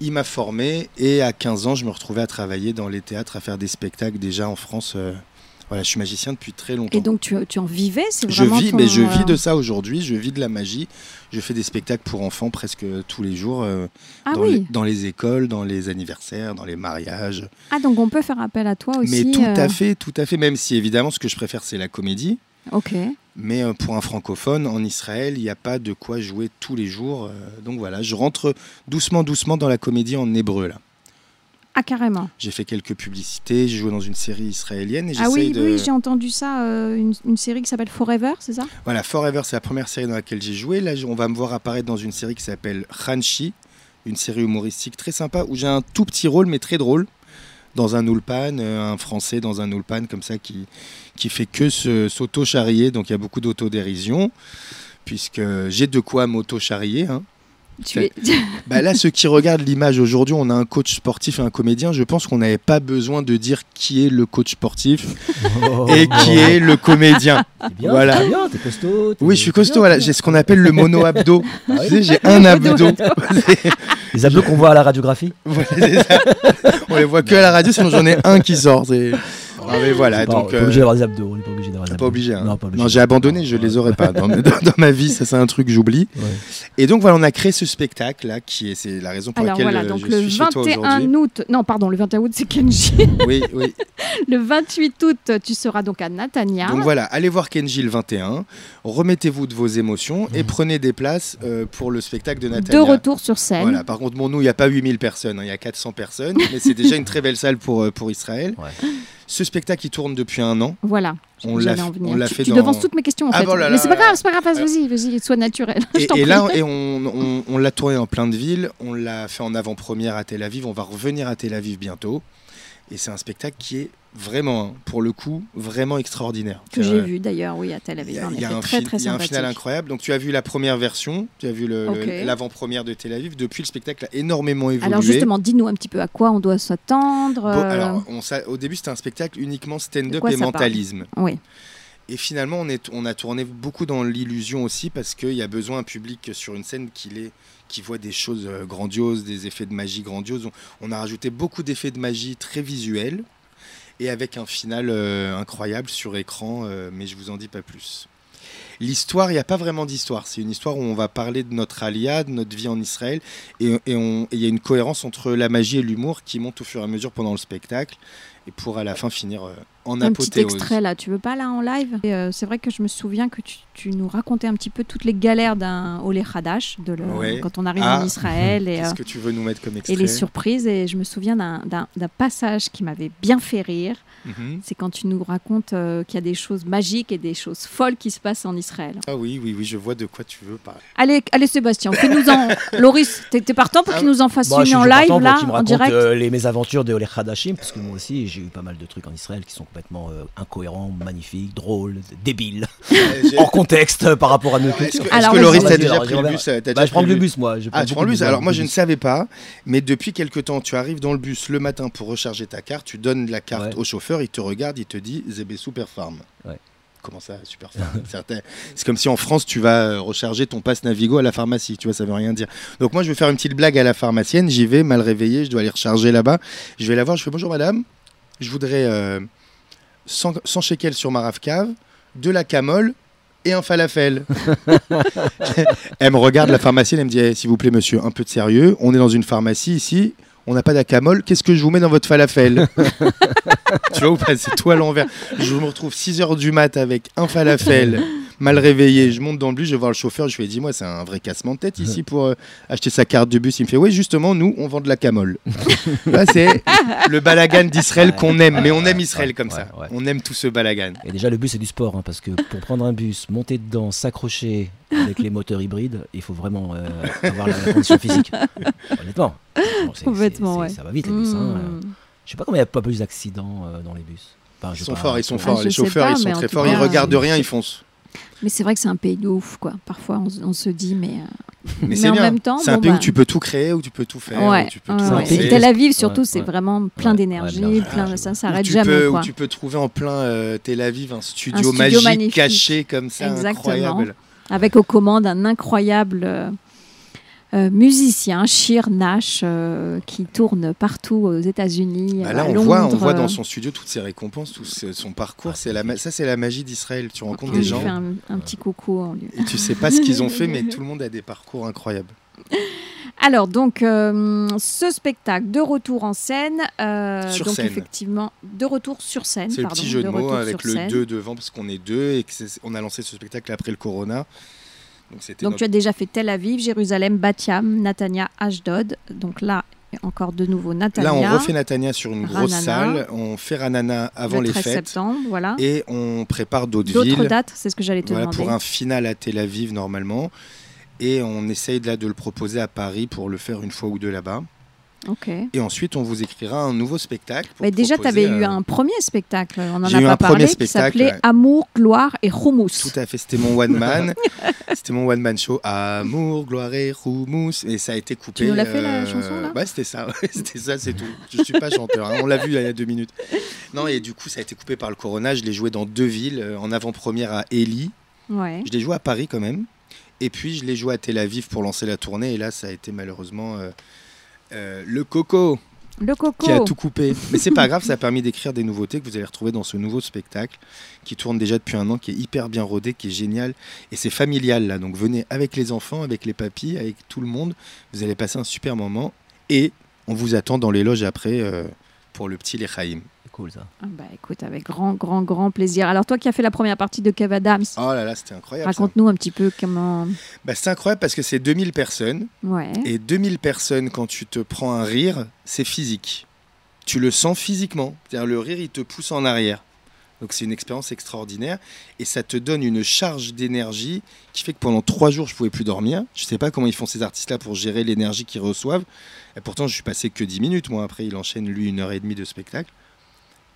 il m'a formé et à 15 ans, je me retrouvais à travailler dans les théâtres, à faire des spectacles déjà en France. euh, voilà, je suis magicien depuis très longtemps. Et donc tu, tu en vivais C'est je vis, ton, mais je vis euh, de ça aujourd'hui. Je vis de la magie. Je fais des spectacles pour enfants presque tous les jours euh, Ah dans, oui. les, dans les écoles, dans les anniversaires, dans les mariages. Ah donc on peut faire appel à toi aussi. mais tout euh, à fait, tout à fait. Même si évidemment, ce que je préfère, c'est la comédie. Ok. Mais euh, pour un francophone, en Israël, il n'y a pas de quoi jouer tous les jours. euh, donc voilà, je rentre doucement, doucement dans la comédie en hébreu. Là. Ah carrément. J'ai fait quelques publicités, j'ai joué dans une série israélienne et Ah oui, de... oui, j'ai entendu ça. euh, une, une série qui s'appelle Forever, c'est ça? Voilà, Forever, c'est la première série dans laquelle j'ai joué. Là, on va me voir apparaître dans une série qui s'appelle Hanshi, une série humoristique très sympa où j'ai un tout petit rôle, mais très drôle, dans un ulpan, euh, un français dans un ulpan comme ça qui, qui fait que s'auto-charrier. Donc il y a beaucoup d'autodérision, puisque j'ai de quoi m'auto-charrier. hein. Tu es... Bah là, ceux qui regardent l'image aujourd'hui, on a un coach sportif et un comédien. Je pense qu'on n'avait pas besoin de dire qui est le coach sportif et qui est le comédien. [LAUGHS] Bien, Voilà. c'est bien, t'es costaud. t'es- Oui, je suis costaud. bien, Voilà, t'es j'ai ce qu'on appelle le mono-abdo. Ah oui. Tu sais, j'ai un abdo. [LAUGHS] Les abdos qu'on voit à la radiographie. [LAUGHS] Voilà. On les voit que à la radio, sinon j'en ai un qui sort. Ah, mais voilà, pas- donc. on est euh, obligé d'avoir des abdos. On n'est pas obligé d'avoir des abdos. Pas obligé. hein. Non, pas obligé. Non, j'ai abandonné, je les aurais pas. Dans, [LAUGHS] dans- dans ma vie, ça c'est un truc que j'oublie. Ouais. Et donc voilà, on a créé ce spectacle là, qui est, c'est la raison pour Alors laquelle voilà, euh, donc je le suis chez toi 21 aujourd'hui. août, non pardon, le 21 août c'est Kenji. Oui, oui. [LAUGHS] le 28 août, tu seras donc à Natania. Donc voilà, allez voir Kenji le 21, remettez-vous de vos émotions et prenez des places euh, pour le spectacle de de Nathalie. retour sur scène. Voilà, par contre, bon, nous, il n'y a pas 8000 personnes, hein, il y a 400 personnes, mais c'est déjà une très belle salle pour, euh, pour Israël. Ouais. Ce spectacle, il tourne depuis un an. Voilà. On l'a on fait tu dans- devances toutes mes questions en Ah fait. bon là Mais c'est pas grave, c'est pas grave, vas-y, vas-y, sois naturel. [LAUGHS] Et, là, et on, on- on l'a tourné en plein de villes, on l'a fait en avant-première à Tel Aviv, on va revenir à Tel Aviv bientôt. Et c'est un spectacle qui est vraiment, hein, pour le coup, vraiment extraordinaire. que j'ai vu d'ailleurs, oui, à Tel Aviv. il y a un, très fil- très il y a un sympathique. final incroyable. Donc tu as vu la première version, tu as vu l'avant-première de Tel Aviv. Depuis, le spectacle a énormément évolué. Alors justement, dis-nous un petit peu à quoi on doit s'attendre. Bon, euh, alors, on au début, c'était un spectacle uniquement stand-up et mentalisme. Oui. Et finalement, on, est, on a tourné beaucoup dans l'illusion aussi parce qu'il y a besoin d'un public sur une scène qui, voit des choses euh, grandioses, des effets de magie grandioses. On, on a rajouté beaucoup d'effets de magie très visuels et avec un final euh, incroyable sur écran, euh, mais je vous en dis pas plus. L'histoire, il n'y a pas vraiment d'histoire. C'est une histoire où on va parler de notre alia, de notre vie en Israël, et il y a une cohérence entre la magie et l'humour qui monte au fur et à mesure pendant le spectacle, et pour à la fin finir euh, en Un petit apothéose. extrait là, tu veux pas là en live? Et, euh, C'est vrai que je me souviens que tu, tu nous racontais un petit peu toutes les galères d'un Olé Hadash de le- Ouais. quand on arrive Ah. en Israël [LAUGHS] et, Qu'est-ce euh, que tu veux nous mettre comme et extrait? les surprises. Et je me souviens d'un- passage qui m'avait bien fait rire. Mhm. C'est quand tu nous racontes euh, qu'il y a des choses magiques et des choses folles qui se passent en Israël. Ah oui, oui, oui, je vois de quoi tu veux parler. Allez, allez Sébastien, fais-nous en. [LAUGHS] Loris, t'es partant pour Ah, qu'il nous en fasse je une en live là, en direct euh, les mésaventures de Oleh Hadashim, parce que moi aussi j'ai eu pas mal de trucs en Israël qui sont complètement euh, incohérents, magnifiques, drôles, débiles, [LAUGHS] hors contexte euh, par rapport à nos Est-ce cultures. que, est-ce Alors, que. Loris, t'as déjà pris le bus euh, Bah, déjà je prends le bus moi. je Ah, tu prends le bus bus, Alors moi, je ne savais pas, mais depuis quelque temps, tu arrives dans le bus le matin pour recharger ta carte, tu donnes la carte Ouais. au chauffeur, il te regarde, il te dit ZB Super Farm. Ouais. Comment ça, Super [LAUGHS] C'est comme si en France, tu vas recharger ton passe Navigo à la pharmacie, tu vois, ça veut rien dire. Donc moi, je vais faire une petite blague à la pharmacienne, j'y vais, mal réveillé, je dois aller recharger là-bas. Je vais la voir, je fais bonjour madame, je voudrais euh, 100, 100 shekels sur ma rafcave, de la camole et un falafel. [LAUGHS] [LAUGHS] elle me regarde, la pharmacienne, elle me dit Eh, S'il vous plaît, monsieur, un peu de sérieux. On est dans une pharmacie ici, on n'a pas d'acamol. Qu'est-ce que je vous mets dans votre falafel [LAUGHS] Tu vois C'est toi à l'envers. Je me retrouve 6 heures du mat avec un falafel, mal réveillé. Je monte dans le bus, je vais voir le chauffeur. Je lui ai dit Moi, c'est un vrai cassement de tête ici pour euh, acheter sa carte de bus. Il me fait Oui, justement, nous, on vend de la camole. Là, [LAUGHS] c'est le balagan d'Israël qu'on aime. Mais on aime Israël Ouais, comme ouais, ça. ouais. On aime tout ce balagan. Et déjà, le bus, c'est du sport, hein, parce que pour prendre un bus, monter dedans, s'accrocher avec les moteurs hybrides, il faut vraiment euh, avoir la, la condition physique. [LAUGHS] Honnêtement. Bon, Complètement, ouais. Ça va vite, les bus. hein. Mmh. Je sais pas comment il n'y a pas plus d'accidents euh, dans les bus. Enfin, Ils sont pas, forts, ils sont je- forts. Les chauffeurs, pas, ils sont très forts. cas, Ils regardent rien, ils foncent. Mais c'est vrai que c'est un pays de ouf, quoi. Parfois, on, se dit, mais. euh, Mais, Mais c'est en bien. même temps, c'est un pays bah- où tu peux tout créer, où tu peux tout faire. ouais, où tu peux tout Et Tel Aviv, surtout, Ouais, c'est ouais. vraiment plein Ouais, d'énergie, plein, ouais, ça Où s'arrête jamais, peux, où quoi. tu peux trouver en plein euh, Tel Aviv un studio, studio magique magnifique. caché comme ça, Exactement. incroyable. Avec aux commandes un incroyable euh, musicien, Shir Nash, euh, qui tourne partout aux États-Unis. Bah là, à on Londres. voit, on voit dans son studio toutes ses récompenses, tout ce- son parcours. C'est la, ma- ça, c'est la magie d'Israël. Tu rencontres On des lui gens fait un, un petit coucou. on lui- et tu sais pas ce qu'ils ont fait, mais [LAUGHS] tout le monde a des parcours incroyables. Alors, donc, euh, ce spectacle de retour en scène. euh, Sur donc, scène. effectivement, de retour sur scène. C'est le petit jeu de, mots avec le scène. 2 devant, parce qu'on est deux et qu'on a lancé ce spectacle après le Corona. Donc, c'était Donc, notre- tu as déjà fait Tel Aviv, Jérusalem, Batiam, Natania, Ashdod. Donc là, encore de nouveau Natania. Là, on refait Natania sur une grosse Ranana. salle. On fait Ranana avant le les 13 fêtes. septembre, voilà. Et on prépare d'autres D'autres villes. dates, c'est ce que j'allais te Voilà, demander. pour un final à Tel Aviv normalement. Et on essaye de, là, de le proposer à Paris pour le faire une fois ou deux là-bas. Et ensuite, on vous écrira un nouveau spectacle. Mais déjà, tu avais eu euh, un premier spectacle, on en J'ai a eu pas un parlé, qui s'appelait ouais. Amour, gloire et Hummus. Tout à fait, c'était mon one man. [LAUGHS] c'était mon one man show. Amour, gloire et houmous. Et ça a été coupé. euh, Tu nous l'as fait, la chanson, là? Ouais, c'était ça. ouais, [LAUGHS] c'était ça, c'est tout. Je suis pas chanteur. hein, On l'a vu il y a deux minutes. Non, et du coup, ça a été coupé par le Corona. Je l'ai joué dans deux villes. euh, En avant-première à Élie. Ouais. Je l'ai joué à Paris quand même. Et puis je l'ai joué à Tel Aviv pour lancer la tournée. Et là, ça a été malheureusement euh, euh, le coco Le coco. qui a tout coupé. Mais c'est pas grave, ça a permis d'écrire des nouveautés que vous allez retrouver dans ce nouveau spectacle qui tourne déjà depuis un an, qui est hyper bien rodé, qui est génial. Et c'est familial là. Donc venez avec les enfants, avec les papis, avec tout le monde. Vous allez passer un super moment. Et on vous attend dans les loges après euh, pour le petit Lechaïm. Cool ça. Ah Bah écoute, avec grand, grand, grand plaisir. Alors toi qui as fait la première partie de Kev Adams, Oh là là, c'était incroyable. raconte-nous un petit peu comment... Bah, c'est incroyable parce que c'est 2000 personnes. Ouais. Et 2000 personnes, quand tu te prends un rire, c'est physique. Tu le sens physiquement. C'est-à-dire le rire, il te pousse en arrière. Donc c'est une expérience extraordinaire et ça te donne une charge d'énergie qui fait que pendant trois jours je pouvais plus dormir. Je sais pas comment ils font ces artistes-là pour gérer l'énergie qu'ils reçoivent. Et pourtant je suis passé que 10 minutes. Moi après il enchaîne lui une heure et demie de spectacle.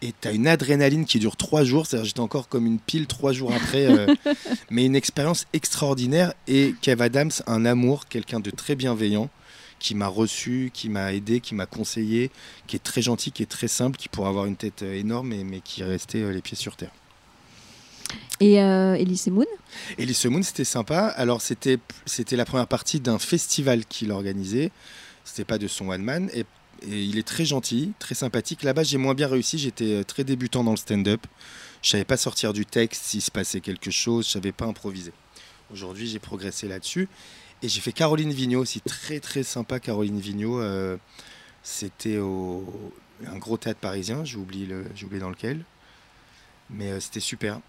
Et tu as une adrénaline qui dure trois jours. C'est-à-dire j'étais encore comme une pile trois jours après. euh, [LAUGHS] mais une expérience extraordinaire. Et Kev Adams, un amour, quelqu'un de très bienveillant qui m'a reçu, qui m'a aidé, qui m'a conseillé, qui est très gentil, qui est très simple, qui pourrait avoir une tête euh, énorme, mais, mais qui est resté euh, les pieds sur terre. Et euh, Elise Moon? Elise Moon, c'était sympa. Alors, c'était la première partie d'un festival qu'il organisait. C'était pas de son one man. Et, il est très gentil, très sympathique. Là-bas, j'ai moins bien réussi. J'étais euh, très débutant dans le stand-up. Je savais pas sortir du texte s'il se passait quelque chose. Je savais pas improviser. Aujourd'hui, j'ai progressé là-dessus. Et j'ai fait Caroline Vigneault aussi, très très sympa. Caroline Vigneault, euh, c'était au un gros théâtre parisien. J'ai oublié le, dans lequel. Mais euh, c'était super.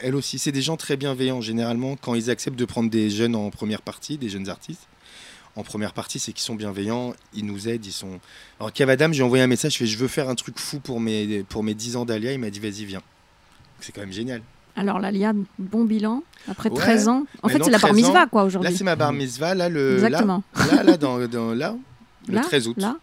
Elle aussi, c'est des gens très bienveillants. Généralement, quand ils acceptent de prendre des jeunes en première partie, des jeunes artistes, en première partie, c'est qu'ils sont bienveillants, ils nous aident, ils sont. Alors, Cavadam, j'ai envoyé un message, je fais Je veux faire un truc fou pour mes, pour mes 10 ans d'Alia. Il m'a dit Vas-y, viens. C'est quand même génial. Alors là, Lia, bon bilan, après Ouais. 13 ans. En fait, c'est la bar 13 ans. mitzvah, quoi, Là, aujourd'hui. c'est ma bar mitzvah. Là, le, là, Exactement. là, là, dans, dans- là, le Là 13 août. Là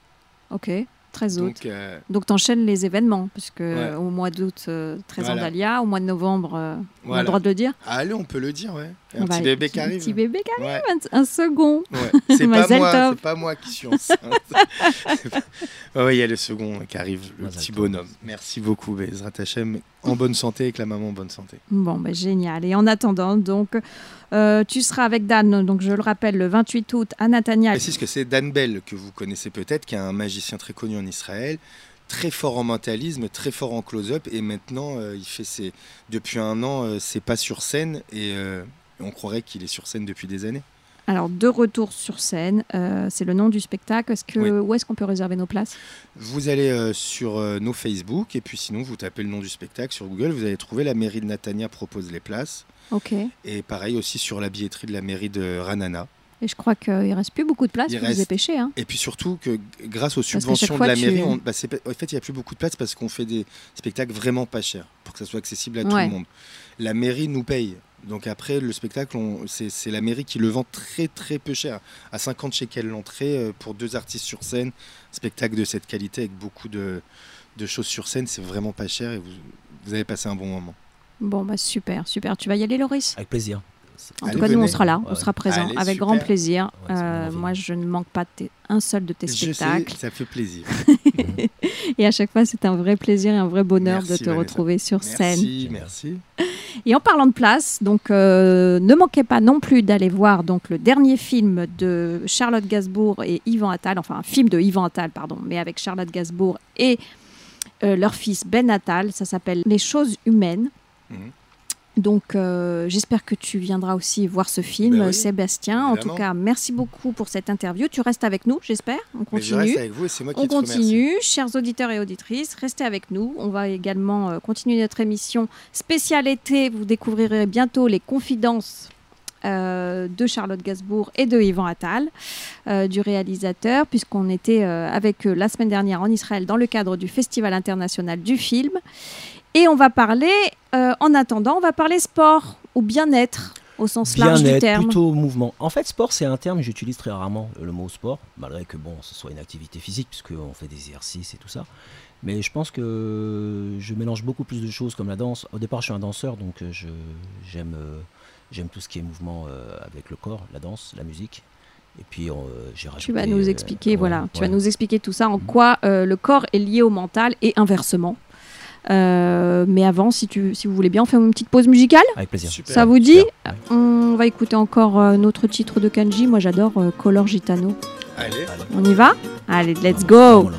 Ok, 13 août. Donc, euh, Donc, t'enchaînes les événements, puisque Ouais. euh, au mois d'août, euh, 13 ans d'Alia, au mois de novembre, euh, on a le droit de le dire allez, on peut le dire, ouais. Un petit bébé qui Un arrive. petit bébé qui Ouais. arrive, un, un second. Ouais. [LAUGHS] C'est pas moi, c'est pas moi qui suis enceinte. [LAUGHS] [LAUGHS] Ouais, il y a le second qui arrive, le Mazel petit tov. bonhomme. Merci beaucoup, Bezrat Hachem, en bonne santé avec la maman en bonne santé. Bon, ben, génial. Et en attendant, donc, euh, tu seras avec Dan, donc je le rappelle, le 28 août à Natania. Je précise que c'est Dan Bell, que vous connaissez peut-être, qui est un magicien très connu en Israël, très fort en mentalisme, très fort en close-up, et maintenant, euh, il fait ses... depuis un an, euh, c'est pas sur scène, et euh, on croirait qu'il est sur scène depuis des années. Alors, de retour sur scène, euh, c'est le nom du spectacle. Est-ce que, Oui. Où est-ce qu'on peut réserver nos places? Vous allez euh, sur euh, nos Facebook, et puis sinon, vous tapez le nom du spectacle sur Google, vous allez trouver la mairie de Natania propose les places. Ok. Et pareil aussi sur la billetterie de la mairie de Ranana. Et je crois qu'il ne reste plus beaucoup de place Il pour vous reste- dépêcher. Hein. Et puis surtout que grâce aux subventions de la tu- mairie, on- bah, en fait, il n'y a plus beaucoup de place parce qu'on fait des spectacles vraiment pas chers pour que ça soit accessible à tout le monde. La mairie nous paye. Donc après, le spectacle, on- c'est c'est la mairie qui le vend très très peu cher. À 50 shekels l'entrée euh, pour deux artistes sur scène. Spectacle de cette qualité avec beaucoup de, de choses sur scène, c'est vraiment pas cher et vous, vous allez passer un bon moment. Bon, bah super, super. Tu vas y aller, Loris? Avec plaisir. En Allez, tout cas, nous, on sera là, on sera présents Allez, avec super. grand plaisir. Ouais, Euh, moi, je ne manque pas un seul de tes Je sais, spectacles. ça fait plaisir. [LAUGHS] Et à chaque fois, c'est un vrai plaisir et un vrai bonheur Merci, de te Vanessa. retrouver sur scène. Merci, merci. Et en parlant de place, donc euh, ne manquez pas non plus d'aller voir donc le dernier film de Charlotte Gainsbourg et Yvan Attal, enfin un film de Yvan Attal pardon, mais avec Charlotte Gainsbourg et euh, leur fils Ben Attal. Ça s'appelle Les choses humaines. Mhm. Donc euh, j'espère que tu viendras aussi voir ce film, Ben oui, Sébastien. En tout cas, merci beaucoup pour cette interview. Tu restes avec nous, j'espère. On Mais je continue. reste avec vous et c'est moi qui On te remercie. continue, chers auditeurs et auditrices, restez avec nous. On va également euh, continuer notre émission spéciale été. Vous découvrirez bientôt les confidences euh, de Charlotte Gainsbourg et de Yvan Attal, euh, du réalisateur, puisqu'on était euh, avec eux la semaine dernière en Israël dans le cadre du Festival international du film. Et on va parler, euh, en attendant, on va parler sport ou bien-être au sens large du Bien-être, terme. plutôt mouvement. En fait, sport, c'est un terme j'utilise très rarement, euh, le mot sport, malgré que bon, ce soit une activité physique, puisqu'on fait des exercices et tout ça. Mais je pense que je mélange beaucoup plus de choses comme la danse. Au départ, je suis un danseur, donc euh, j'aime, j'aime tout ce qui est mouvement avec le corps, la danse, la musique. Et puis, j'ai rajouté. Tu vas nous euh, expliquer, ouais, voilà, tu vas nous expliquer tout ça, en Mhm. quoi euh, le corps est lié au mental et inversement. Euh, mais avant, si, tu, si vous voulez bien, on fait une petite pause musicale. Avec plaisir. Super. Ça vous dit Super, ouais. On va écouter encore euh, notre titre de Kanji. Moi, j'adore euh, Color Gitano. Allez. On y va Allez, let's go.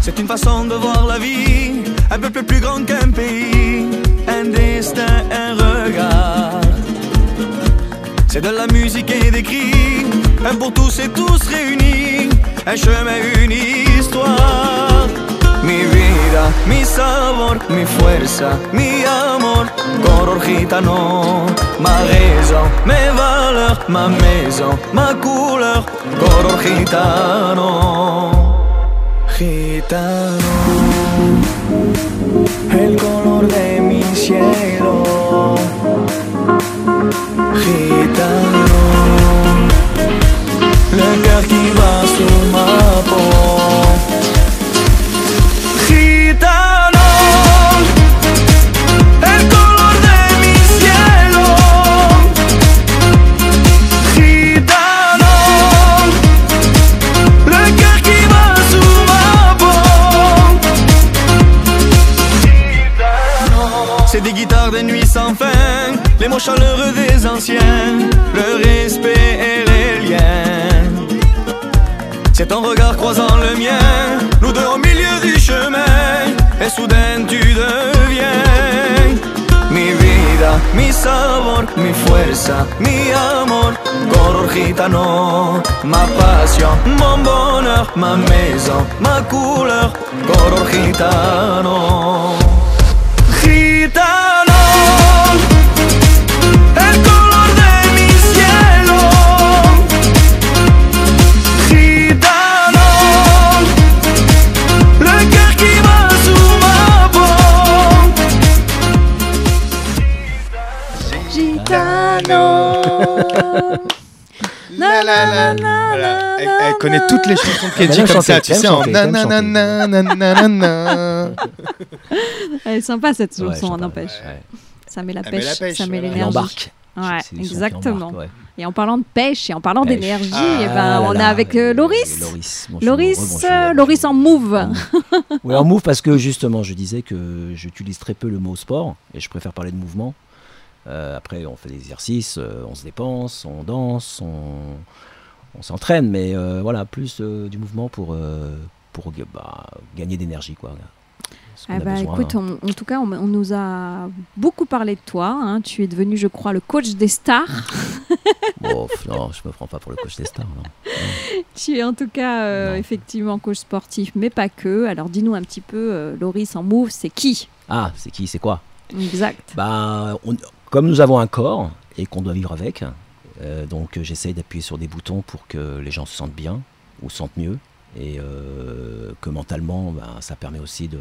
C'est une façon de voir la vie, un peuple plus grand qu'un pays, un destin, un regard. C'est de la musique et des cris, un pour tous et tous réunis, un chemin, une histoire. Mi vida, mi sabor, mi fuerza, mi amor, color gitano, ma raison, mes valeurs, ma maison, ma couleur, gitano. Gitano, el color de mi cielo. Gitano, le cœur qui bat sur ma. Chaleureux des anciens Le respect et les liens C'est ton regard croisant le mien Nous deux au milieu du chemin Et soudain tu deviens Mi vida, mi sabor, mi fuerza, mi amor, color gitano, ma passion, mon bonheur, ma maison, ma couleur, gitano. Gitano, Elle, connaît toutes les chansons de Kenji comme ça, tu elle sais, en est sympa cette chanson, sympa, n'empêche. Ça met la Elle met pêche, la pêche, ça met l'énergie. embarque. Ouais, exactement. embarque, ouais. Et en parlant de pêche et en parlant Pêche. d'énergie, Ah eh ben, on est avec euh, Loris. Loris, Loris, euh, Loris en move. En move. [LAUGHS] Oui, en move parce que justement, je disais que j'utilise très peu le mot sport et je préfère parler de mouvement. Euh, après, on fait des exercices, euh, on se dépense, on danse, on, on s'entraîne, mais euh, voilà, plus euh, du mouvement pour, euh, pour bah, gagner d'énergie. quoi. Ah bah, besoin, écoute, hein. on- en tout cas, on, on nous a beaucoup parlé de toi. hein. Tu es devenu, je crois, le coach des stars. [LAUGHS] Bon, non, je me prends pas pour le coach des stars. non. [LAUGHS] tu es en tout cas, euh, effectivement, coach sportif, mais pas que. Alors, dis-nous un petit peu, euh, Loris en move, c'est qui? Ah, c'est qui, c'est quoi? Exact. Bah, on- comme nous avons un corps et qu'on doit vivre avec, euh, donc j'essaye d'appuyer sur des boutons pour que les gens se sentent bien ou se sentent mieux et euh, que mentalement, bah, ça permet aussi de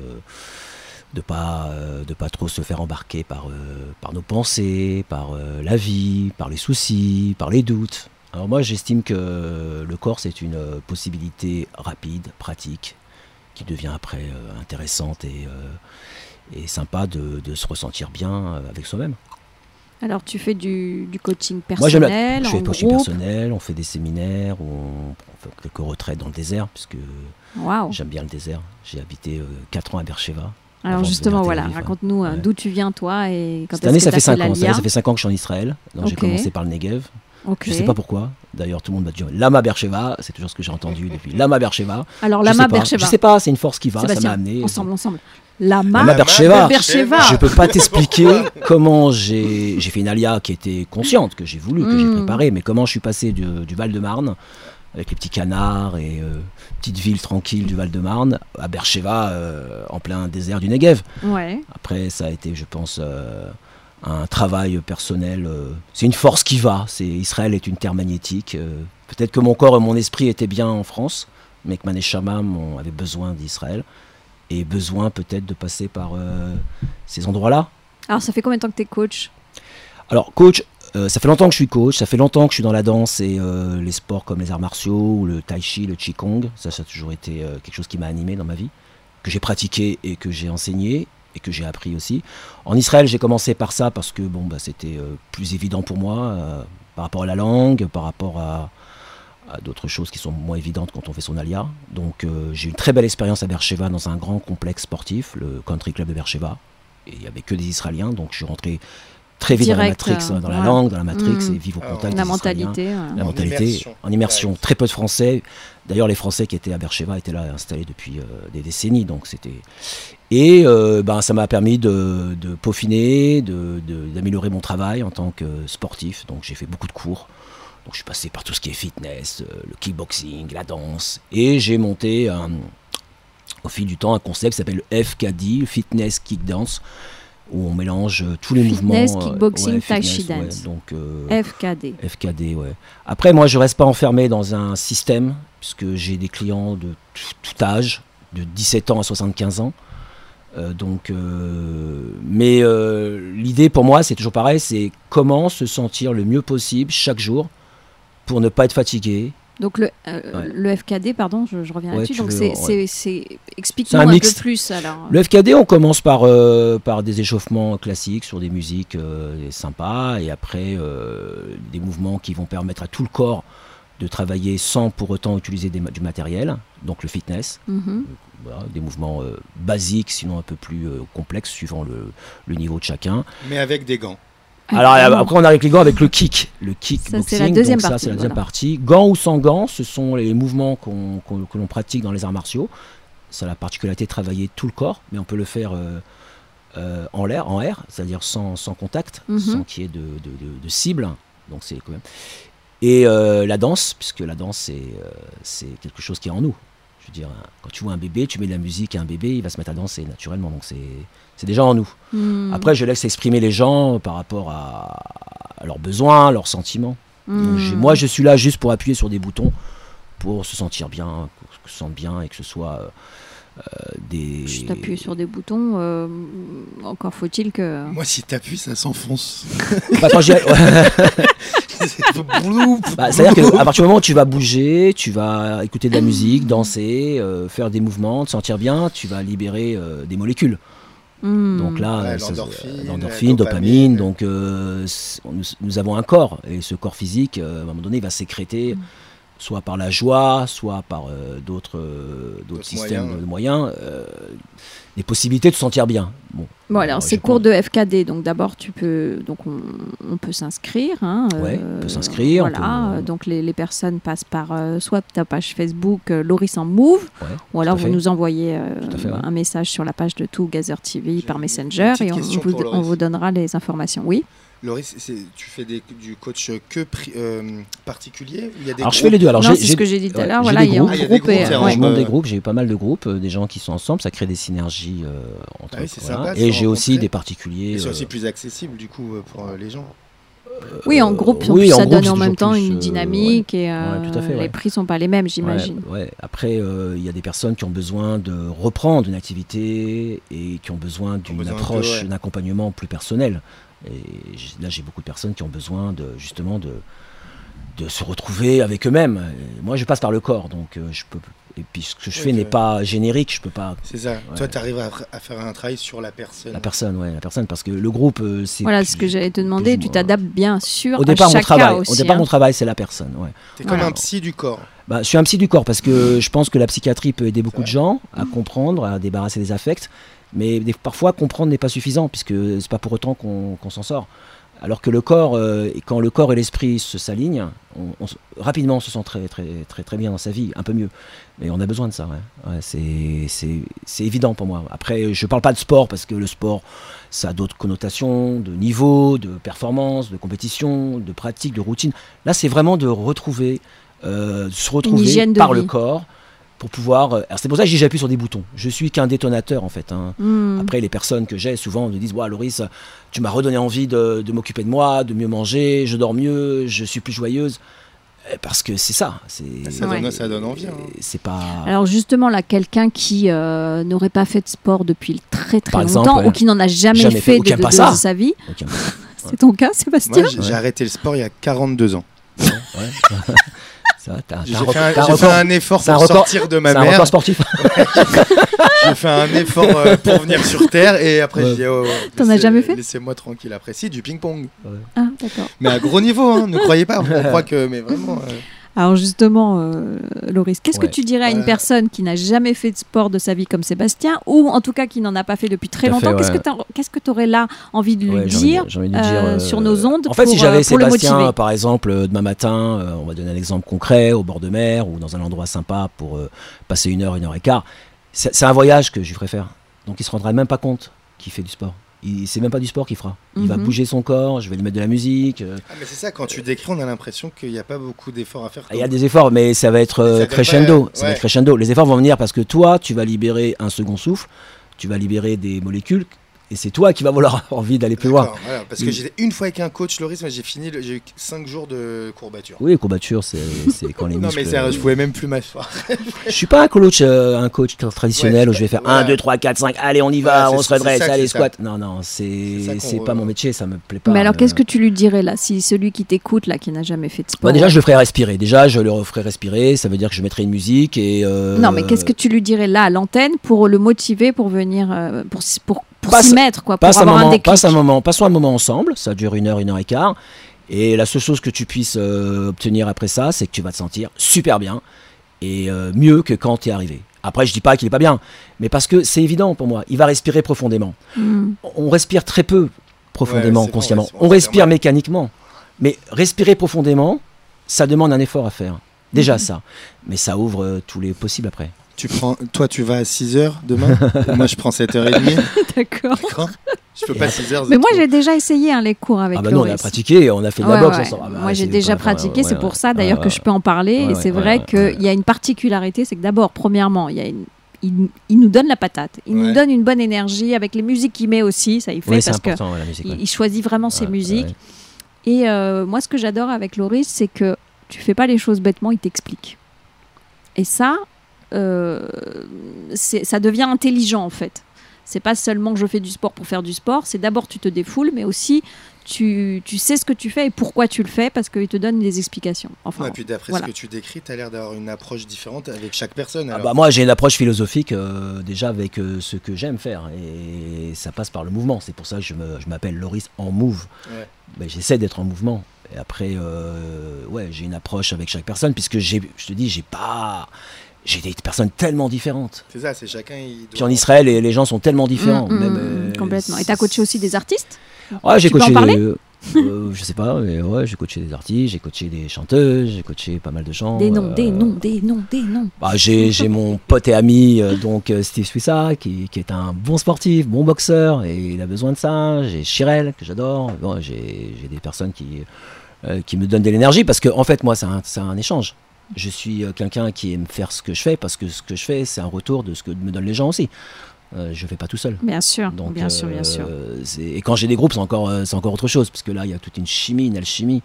euh, de pas trop se faire embarquer par euh, nos pensées, par la vie, par les soucis, par les doutes. Alors moi, j'estime que le corps c'est une possibilité rapide, pratique, qui devient après intéressante et sympa de, se ressentir bien avec soi-même. Alors, tu fais du, du coaching Moi, la- personnel, je fais du coaching groupe. personnel, on fait des séminaires, on, on fait quelques retraites dans le désert, puisque Waouh. j'aime bien le désert. J'ai habité 4 ans à Beersheba. Alors, justement, voilà, raconte-nous euh, Ouais. d'où tu viens, toi, et quand Cette année, que ça fait 5 la ans. Ça, fait 5 ans que je suis en Israël. Donc, J'ai commencé par le Negev. Je sais pas pourquoi. D'ailleurs, tout le monde m'a dit Lama Beersheba. C'est toujours ce que j'ai entendu [LAUGHS] depuis. Lama Beersheba. Alors, Lama. Beersheba. Je sais pas, c'est une force qui va. Ça m'a amené. Ensemble, ensemble. Lama, Lama Beersheba. Beersheba. Je peux pas t'expliquer [LAUGHS] comment j'ai fait une alia qui était consciente, que j'ai voulu, que j'ai Mm. préparée, mais comment je suis passé du, du Val-de-Marne, avec les petits canards et euh, petite ville tranquille du Val-de-Marne, à Beersheba, euh, en plein désert du Negev. Ouais. Après, ça a été, je pense, euh, un travail personnel. c'est une force qui va. C'est Israël est une terre magnétique. Peut-être que mon corps et mon esprit étaient bien en France, mais que Maneshamam on avait besoin d'Israël et besoin peut-être de passer par euh, ces endroits-là. Alors, ça fait combien de temps que t'es coach? Alors, coach, euh, ça fait longtemps que je suis coach, ça fait longtemps que je suis dans la danse et euh, les sports comme les arts martiaux ou le tai chi, le qigong. Ça, ça a toujours été quelque chose qui m'a animé dans ma vie, que j'ai pratiqué et que j'ai enseigné et que j'ai appris aussi. En Israël, j'ai commencé par ça parce que bon, bah, c'était plus évident pour moi par rapport à la langue, par rapport à, à d'autres choses qui sont moins évidentes quand on fait son alia. Donc, euh, j'ai eu une très belle expérience à Beersheba dans un grand complexe sportif, le Country Club de Beersheba. Et il n'y avait que des Israéliens, donc je suis rentré très vite Direct, dans la Matrix, euh, dans la langue, dans la Matrix, Mm. et vivre au Ah, contact La des mentalité. ouais. La En mentalité, immersion. en immersion. Très peu de Français. D'ailleurs, les Français qui étaient à Beersheba étaient là installés depuis euh, des décennies. Donc c'était et euh, ben ça m'a permis de, de peaufiner, de- de- d'améliorer mon travail en tant que sportif. Donc j'ai fait beaucoup de cours. Donc je suis passé par tout ce qui est fitness, euh, le kickboxing, la danse, et j'ai monté un- au fil du temps un concept qui s'appelle le FKD, Fitness Kick Dance, où on mélange euh, tous les Fitness, mouvements. euh, kickboxing, tai fitness, chi ouais. dance. donc euh, FKD. FKD, ouais. Après, moi, je reste pas enfermé dans un système, puisque j'ai des clients de tout, âge, de 17 ans à 75 ans. Euh, donc, euh, mais euh, l'idée pour moi, c'est toujours pareil, c'est comment se sentir le mieux possible chaque jour pour ne pas être fatigué. Donc le, euh, Ouais. le FKD, pardon, je, je reviens Ouais, là-dessus. Donc c'est, ouais. explique-nous un un, peu plus alors. Le FKD, on commence par, euh, par des échauffements classiques sur des musiques euh, sympas, et après euh, des mouvements qui vont permettre à tout le corps de travailler sans pour autant utiliser des du matériel, donc le fitness. Mhm. Voilà, des mouvements euh, basiques, sinon un peu plus euh, complexes, suivant le, le niveau de chacun. Mais avec des gants. Alors Ah, non. après, on arrive avec les gants avec le kick, le c'est la deuxième donc ça, c'est la deuxième voilà. partie. Gants ou sans gants, ce sont les mouvements qu'on- qu'on- que l'on pratique dans les arts martiaux. Ça a la particularité de travailler tout le corps, mais on peut le faire euh, euh, en l'air, en air, c'est-à-dire sans, sans contact, Mhm. sans qu'il y ait de, de- de- de cible. Donc c'est quand même. Et euh, la danse, puisque la danse c'est c'est quelque chose qui est en nous. Je veux dire, quand tu vois un bébé, tu mets de la musique à un bébé, il va se mettre à danser naturellement. Donc c'est c'est déjà en nous. Mhm. Après, je laisse exprimer les gens par rapport à, à leurs besoins, leurs sentiments. Donc, j'ai- moi, je suis là juste pour appuyer sur des boutons pour se sentir bien, pour que se sente bien et que ce soit euh, euh, des. Juste appuyer sur des boutons. euh, encore faut-il que. Moi, si t'appuies, ça s'enfonce. Bah, quand [LAUGHS] Bah, C'est-à-dire qu'à partir du moment où tu vas bouger, tu vas écouter de la musique, danser, euh, faire des mouvements, te sentir bien, tu vas libérer euh, des molécules. Mhm. Donc là, Ouais, euh, ça- l'endorphine, dopamine. dopamine. Donc euh, nous, nous avons un corps et ce corps physique, euh, à un moment donné, il va sécréter soit par la joie, soit par euh, d'autres euh, systèmes moyens. de moyens, euh, des possibilités de se sentir bien. Bon, Bon alors Euh, ces je cours de FKD, donc d'abord tu peux, donc on, on peut s'inscrire. Hein, Ouais, on peut s'inscrire, on Voilà, peut- euh, donc les, les personnes passent par euh, soit ta page Facebook euh, Loris en Move, ouais. ou alors vous nous envoyez euh, fait, ouais. un message sur la page de tout Gazer TV par Messenger et on, question vous, on vous donnera les informations. Oui. Loris, tu fais des- du coach que pri- euh, particulier il y a des Alors je fais les deux. Alors c'est ce que j'ai dit tout à l'heure. j'ai Voilà, des il y a groupes. un Ah, il y a des groupe et groupes, c'est ouais. je monte des groupes, j'ai eu pas mal de groupes, euh, des gens qui sont ensemble, ça crée des synergies euh, entre Ah oui, c'est voilà. sympa de Et j'ai aussi des particuliers. Et c'est euh, aussi plus accessible du coup pour euh, les gens. Oui, en groupe, oui, en ça groupe, donne en même temps plus, une euh, dynamique et euh, Ouais, tout à fait, les prix sont pas les mêmes, j'imagine. Ouais, ouais. Après, euh, il y a des personnes qui ont besoin de reprendre une activité et qui ont besoin d'une approche, ouais. d'un accompagnement plus personnel. Et là, j'ai beaucoup de personnes qui ont besoin de justement de de se retrouver avec eux-mêmes. Moi, je passe par le corps, donc euh, je peux Et puis ce que je fais n'est pas générique, je peux pas. C'est ça. Ouais. Toi, tu arrives à, à faire un travail sur la personne. La personne, ouais, la personne, parce que le groupe, euh, c'est. Voilà ce que j'allais te demander. plus Tu t'adaptes bien sûr Au à départ, mon chaque travail, aussi. au départ, hein. mon travail, c'est la personne. Ouais. T'es comme Voilà. un psy du corps. Bah, je suis un psy du corps parce que je pense que la psychiatrie peut aider beaucoup de gens à comprendre, à débarrasser des affects, mais des- parfois comprendre n'est pas suffisant puisque c'est pas pour autant qu'on s'en sort. Alors que le corps, euh, quand le corps et l'esprit se s'alignent, on, on se- rapidement on se sent très, très, très, très bien dans sa vie, un peu mieux. Mais on a besoin de ça, ouais. Ouais, c'est- évident pour moi. Après, je parle pas de sport parce que le sport, ça a d'autres connotations, de niveau, de performance, de compétition, de pratique, de routine. Là, c'est vraiment de retrouver, euh, de se retrouver par vie. le corps pour pouvoir. euh, alors c'est pour ça que j'ai- j'appuie sur des boutons. Je suis qu'un détonateur en fait. hein. Hmm. Après, les personnes que j'ai souvent me disent Ouais, Loris, tu m'as redonné envie de, de m'occuper de moi, de mieux manger, je dors mieux, je suis plus joyeuse. Eh, Parce que c'est ça. c'est- Ça, Ouais. donne, ça donne envie. hein. C'est pas. Alors justement, là, quelqu'un qui euh, n'aurait pas fait de sport depuis très très Par longtemps exemple, ouais. ou qui n'en a jamais, Jamais fait, fait ou de, de- de sa vie, [LAUGHS] c'est ton cas, Sébastien j'ai arrêté le sport il y a 42 ans. [LAUGHS] [LAUGHS] J'ai fait, un record- fait effort c'est un pour record- sortir de ma c'est un mère. record sportif. [LAUGHS] J'ai fait un effort euh, pour venir sur Terre et après Ouais. j'ai dit oh, T'en as jamais fait Laissez-moi tranquille après. Si, du ping-pong. Ah, d'accord. Mais à gros niveau, hein, ne croyez pas. On [LAUGHS] croit que. Mais vraiment. euh, Alors justement, euh, Loris, qu'est-ce Ouais. que tu dirais à une Ouais. personne qui n'a jamais fait de sport de sa vie comme Sébastien, ou en tout cas qui n'en a pas fait depuis très longtemps Qu'est-ce ouais. que t'as- Qu'est-ce que tu aurais là envie de lui Ouais, j'ai envie de- dire, envie de euh, dire, euh, sur nos ondes En fait, pour, si j'avais euh, Sébastien, par exemple, euh, demain matin, euh, on va donner un exemple concret, au bord de mer ou dans un endroit sympa pour euh, passer une heure, une heure et quart, c'est un voyage que je lui ferai faire. Donc il se rendra même pas compte qu'il fait du sport. Il C'est même pas du sport qu'il fera. Il va Mhm. bouger son corps, je vais lui mettre de la musique. euh, Ah, mais c'est ça, quand tu décris, on a l'impression qu'il n'y a pas beaucoup d'efforts à faire. Il y a des efforts, mais ça va être ça euh, crescendo. Ça va être crescendo. Les efforts vont venir parce que toi, tu vas libérer un second souffle, tu vas libérer des molécules, et c'est toi qui vas avoir envie d'aller plus loin. Voilà, parce que Mm. j'étais une fois avec un coach, Loris, mais j'ai fini, le- j'ai eu 5 jours de courbature. Oui, courbature, c'est c'est quand les [LAUGHS] Non, muscles. mais sérieux, je pouvais même plus m'asseoir. [LAUGHS] Je suis pas un coach, euh, un coach traditionnel Ouais, où je vais faire voilà. 1, 2, 3, 4, 5, allez, on y va, Voilà, on se redresse, allez, c'est ça. squat. Non, non, C'est pas mon métier, ça me plaît pas. Mais alors, euh. qu'est-ce que tu lui dirais là, si celui qui t'écoute là, qui n'a jamais fait de sport Bah, déjà, je le ferai respirer. Déjà, je le ferai respirer. Ça veut dire que je mettrai une musique et. euh, Non, mais qu'est-ce que tu lui dirais là à l'antenne pour le motiver pour venir, euh, pour, pour Passe- s'y mettre, quoi, pour passe un avoir un moment, déclic passe un moment, passons un moment ensemble. Ça dure une heure, une heure et quart. Et la seule chose que tu puisses euh, obtenir après ça, c'est que tu vas te sentir super bien et euh, mieux que quand tu es arrivé. Après, je dis pas qu'il est pas bien, mais parce que c'est évident pour moi. Il va respirer profondément. Hmm. On respire très peu profondément, Ouais, consciemment. on respire mécaniquement. Mais respirer profondément, ça demande un effort à faire. Déjà ça. Mais ça ouvre euh, tous les possibles après. Tu prends, toi, tu vas à 6h demain [LAUGHS] Moi, je prends 7h30. [LAUGHS] D'accord. D'accord Je peux pas 6h. Mais moi, j'ai déjà essayé hein, les cours avec ah bah non, on a pratiqué, on a fait de la Ouais, boxe ouais. ensemble. Ah bah, Moi, j'ai déjà pas- pratiqué, ouais, c'est ouais, pour ça d'ailleurs ouais, que je peux en parler. Ouais, et c'est ouais, vrai ouais, qu'il ouais. y a une particularité, c'est que d'abord, premièrement, il y a une. Il, il nous donne la patate, il nous donne une bonne énergie avec les musiques qu'il met aussi, ça il fait parce que important, ouais, la musique. il, ouais. il choisit vraiment ses musiques. ouais. Et euh, moi, ce que j'adore avec Loris, c'est que tu fais pas les choses bêtement, il t'explique. Et ça, ça devient intelligent en fait. C'est pas seulement je fais du sport pour faire du sport, c'est d'abord tu te défoules, mais aussi tu, tu sais ce que tu fais et pourquoi tu le fais parce qu'il te donne des explications. Enfin, et puis d'après voilà. ce que tu décris, tu as l'air d'avoir une approche différente avec chaque personne. Ah bah moi j'ai une approche philosophique euh, déjà avec euh, ce que j'aime faire et ça passe par le mouvement. C'est pour ça que je me- je m'appelle Loris en move. Ouais. Mais j'essaie d'être en mouvement. Et après, euh, ouais, j'ai une approche avec chaque personne puisque j'ai, je te dis, j'ai pas, j'ai des personnes tellement différentes. C'est ça, c'est chacun. il Puis en Israël, les, les gens sont tellement différents. Mm, mm, même, mm, euh, complètement. Et tu as coaché aussi des artistes? Ouais, j'ai Tu peux coaché. en parler? des- euh, je sais pas, mais ouais, j'ai coaché des artistes, j'ai coaché des chanteuses, j'ai coaché pas mal de gens. Des noms, euh, des noms, des noms, des noms. Bah, j'ai, j'ai mon pote et ami, euh, donc euh, Steve Swissa, qui, qui est un bon sportif, bon boxeur, et il a besoin de ça. J'ai Chirel, que j'adore. Bon, j'ai, j'ai des personnes qui, euh, qui me donnent de l'énergie, parce que, en fait, moi, c'est un, c'est un échange. Je suis euh, quelqu'un qui aime faire ce que je fais, parce que ce que je fais, c'est un retour de ce que me donnent les gens aussi. Euh, je fais pas tout seul. Bien sûr, Donc, bien sûr, bien euh, sûr. c'est- Et quand j'ai des groupes, c'est encore, euh, c'est encore autre chose, parce que là, il y a toute une chimie, une alchimie.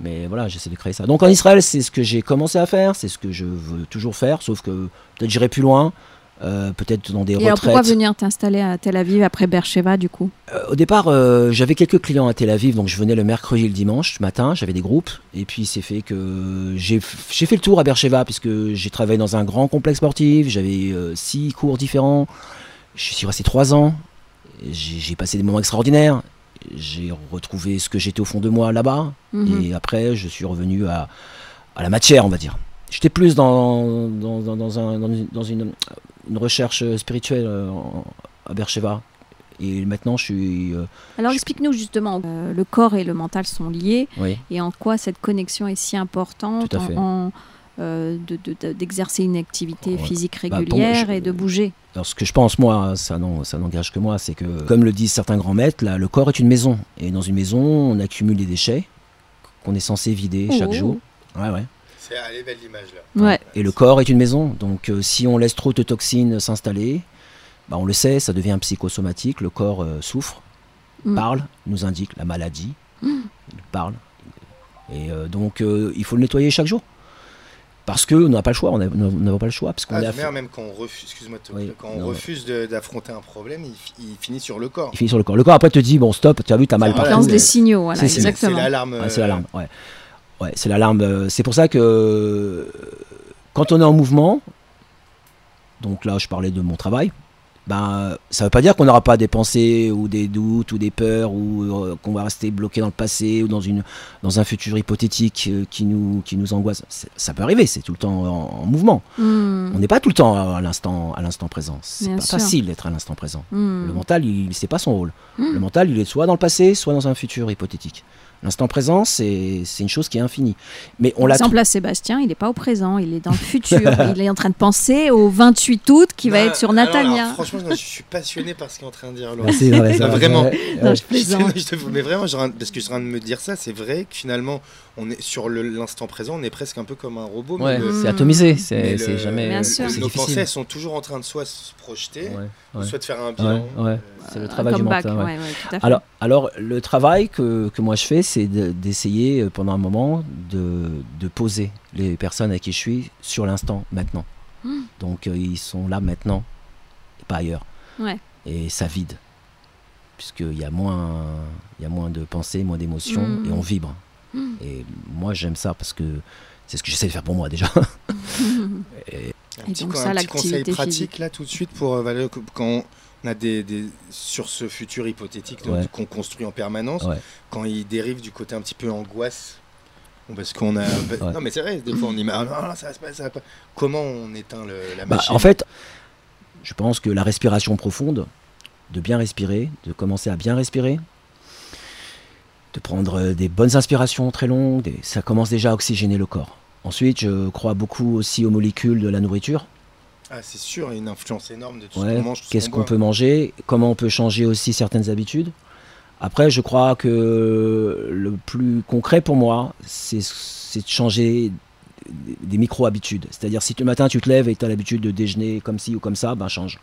Mais voilà, j'essaie de créer ça. Donc en Israël, c'est ce que j'ai commencé à faire, c'est ce que je veux toujours faire, sauf que peut-être j'irai plus loin. Euh, peut-être dans des Et alors pourquoi retraites. venir t'installer à Tel Aviv après Beersheba du coup? Euh, au départ, euh, j'avais quelques clients à Tel Aviv, donc je venais le mercredi et le dimanche matin, j'avais des groupes, et puis c'est fait que j'ai fait le tour à Beersheba, puisque j'ai travaillé dans un grand complexe sportif, j'avais six cours différents, je suis resté trois ans, j'ai passé des moments extraordinaires, j'ai retrouvé ce que j'étais au fond de moi là-bas, Mhm. et après je suis revenu à, à la matière, on va dire. J'étais plus dans, dans, dans- dans un- dans une, une- recherche spirituelle euh, à Beersheba. Et maintenant, je suis. euh, Alors explique-nous justement, euh, le corps et le mental sont liés oui. et en quoi cette connexion est si importante en, euh, de- de- de- d'exercer une activité Ouais. physique Bah, régulière je- et de bouger. Alors, ce que je pense, moi, ça ça n'engage que moi, c'est que, comme le disent certains grands maîtres, là, le corps est une maison. Et dans une maison, on accumule des déchets qu'on est censé vider chaque Oh. jour. Ouais, ouais. C'est allez, belle l'image là. Ouais. Et le corps est une maison. Donc, euh, si on laisse trop de toxines s'installer, bah, on le sait, ça devient psychosomatique. Le corps euh, souffre, Mm. parle, nous indique la maladie. Il parle. Et euh, donc, euh, il faut le nettoyer chaque jour. Parce que on n'a pas le choix. On n'a- pas le choix. Parce qu'on Ah, même quand on refuse, excuse-moi, de te Oui, couper, quand on non. refuse de- d'affronter un problème, il, fi- il finit sur le corps. il finit sur le corps. Le corps après te dit bon stop, tu as vu, t'as mal partout. Lance c'est- des signaux, voilà, c'est- c'est- exactement. l'alarme. Ouais, c'est l'alarme, ouais. Ouais, c'est l'alarme. euh, C'est pour ça que quand on est en mouvement, donc là je parlais de mon travail, ben ça veut pas dire qu'on n'aura pas des pensées ou des doutes ou des peurs ou euh, qu'on va rester bloqué dans le passé ou dans une dans un futur hypothétique euh, qui nous qui nous angoisse. Ça peut arriver, c'est tout le temps en, en mouvement. Hmm. On n'est pas tout le temps à l'instant à l'instant présent. C'est Bien pas sûr. facile d'être à l'instant présent. Hmm. Le mental, il c'est pas son rôle. Mm. Le mental, il est soit dans le passé, soit dans un futur hypothétique. L'instant présent, c'est c'est une chose qui est infinie. Mais on Par l'a exemple, là, Sébastien, il n'est pas au présent, il est dans le futur. [LAUGHS] il est en train de penser au 28 août qui va être sur alors, alors, Natania. franchement, non, je suis passionné par ce qu'il est en train de dire. Laurent. Ah, c'est vrai, Ça, [LAUGHS] c'est vrai, vraiment. Non, je [LAUGHS] plaisante. Mais vraiment, parce que je suis en train de me dire ça, c'est vrai que finalement, on est sur l'instant présent, on est presque un peu comme un robot. Ouais, c'est atomisé, c'est jamais Bien c'est sûr. Nos difficile. pensées sont toujours en train de soit se projeter, Ouais, ou ouais. soit de faire un bilan. Ouais, ouais. C'est le travail du mental. ouais. ouais, ouais, tout à fait. Alors, alors, le travail que, que moi je fais, c'est de- d'essayer euh, pendant un moment de, de poser les personnes avec qui je suis sur l'instant, maintenant. Mm. Donc, euh, ils sont là maintenant, et pas ailleurs. Ouais. Et ça vide. Puisqu'il y, a moins- il y a moins de pensées, moins d'émotions, Mm. et on vibre. Et moi, j'aime ça parce que c'est ce que j'essaie de faire pour moi déjà. [LAUGHS] Et- Un Et petit, donc ça, un petit conseil pratique physique. là tout de suite pour euh, quand on a des, des- sur ce futur hypothétique Ouais. qu'on construit en permanence, Ouais. quand il dérive du côté un petit peu angoisse. parce qu'on a. Ouais. Non, mais c'est vrai, des fois on imagine. Ah, non, ça va passer, ça va pas. Comment on éteint le- la Bah, machine en fait, je pense que la respiration profonde, de bien respirer, de commencer à bien respirer, de prendre euh, des bonnes inspirations très longues, des- ça commence déjà à oxygéner le corps. Ensuite, je crois beaucoup aussi aux molécules de la nourriture. Ah, c'est sûr, il y a une influence énorme de tout ce qu'on mange. Qu'est-ce qu'on peut manger Comment on peut changer aussi certaines habitudes Après, je crois que le plus concret pour moi, c'est de changer des- des micro-habitudes. C'est-à-dire, si le matin tu te lèves et tu as l'habitude de déjeuner comme ci ou comme ça, ben change.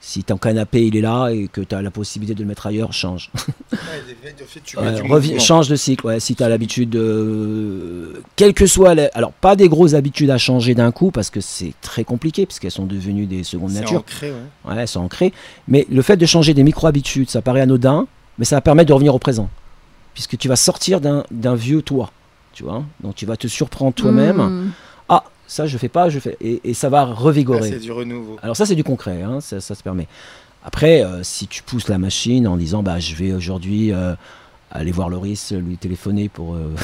Si ton canapé il est là et que tu as la possibilité de le mettre ailleurs, change. Ouais, [LAUGHS] fait, tu Ouais, reviens- change de cycle. Ouais, si tu as l'habitude de. Quelle que soit. la- Alors, pas des grosses habitudes à changer d'un coup parce que c'est très compliqué puisqu'elles sont devenues des secondes C'est natures. ancré, ouais. Ouais, c'est ancré. Mais le fait de changer des micro-habitudes, ça paraît anodin, mais ça va permettre de revenir au présent. Puisque tu vas sortir d'un d'un vieux toi. Tu vois Donc tu vas te surprendre toi-même. Hmm. Ah, ça je fais pas, je fais. Et, et ça va Ah, revigorer. c'est du renouveau. Alors ça c'est du concret, hein, ça, ça se permet. Après, euh, si tu pousses la machine en disant bah je vais aujourd'hui euh, aller voir Loris, lui téléphoner pour euh,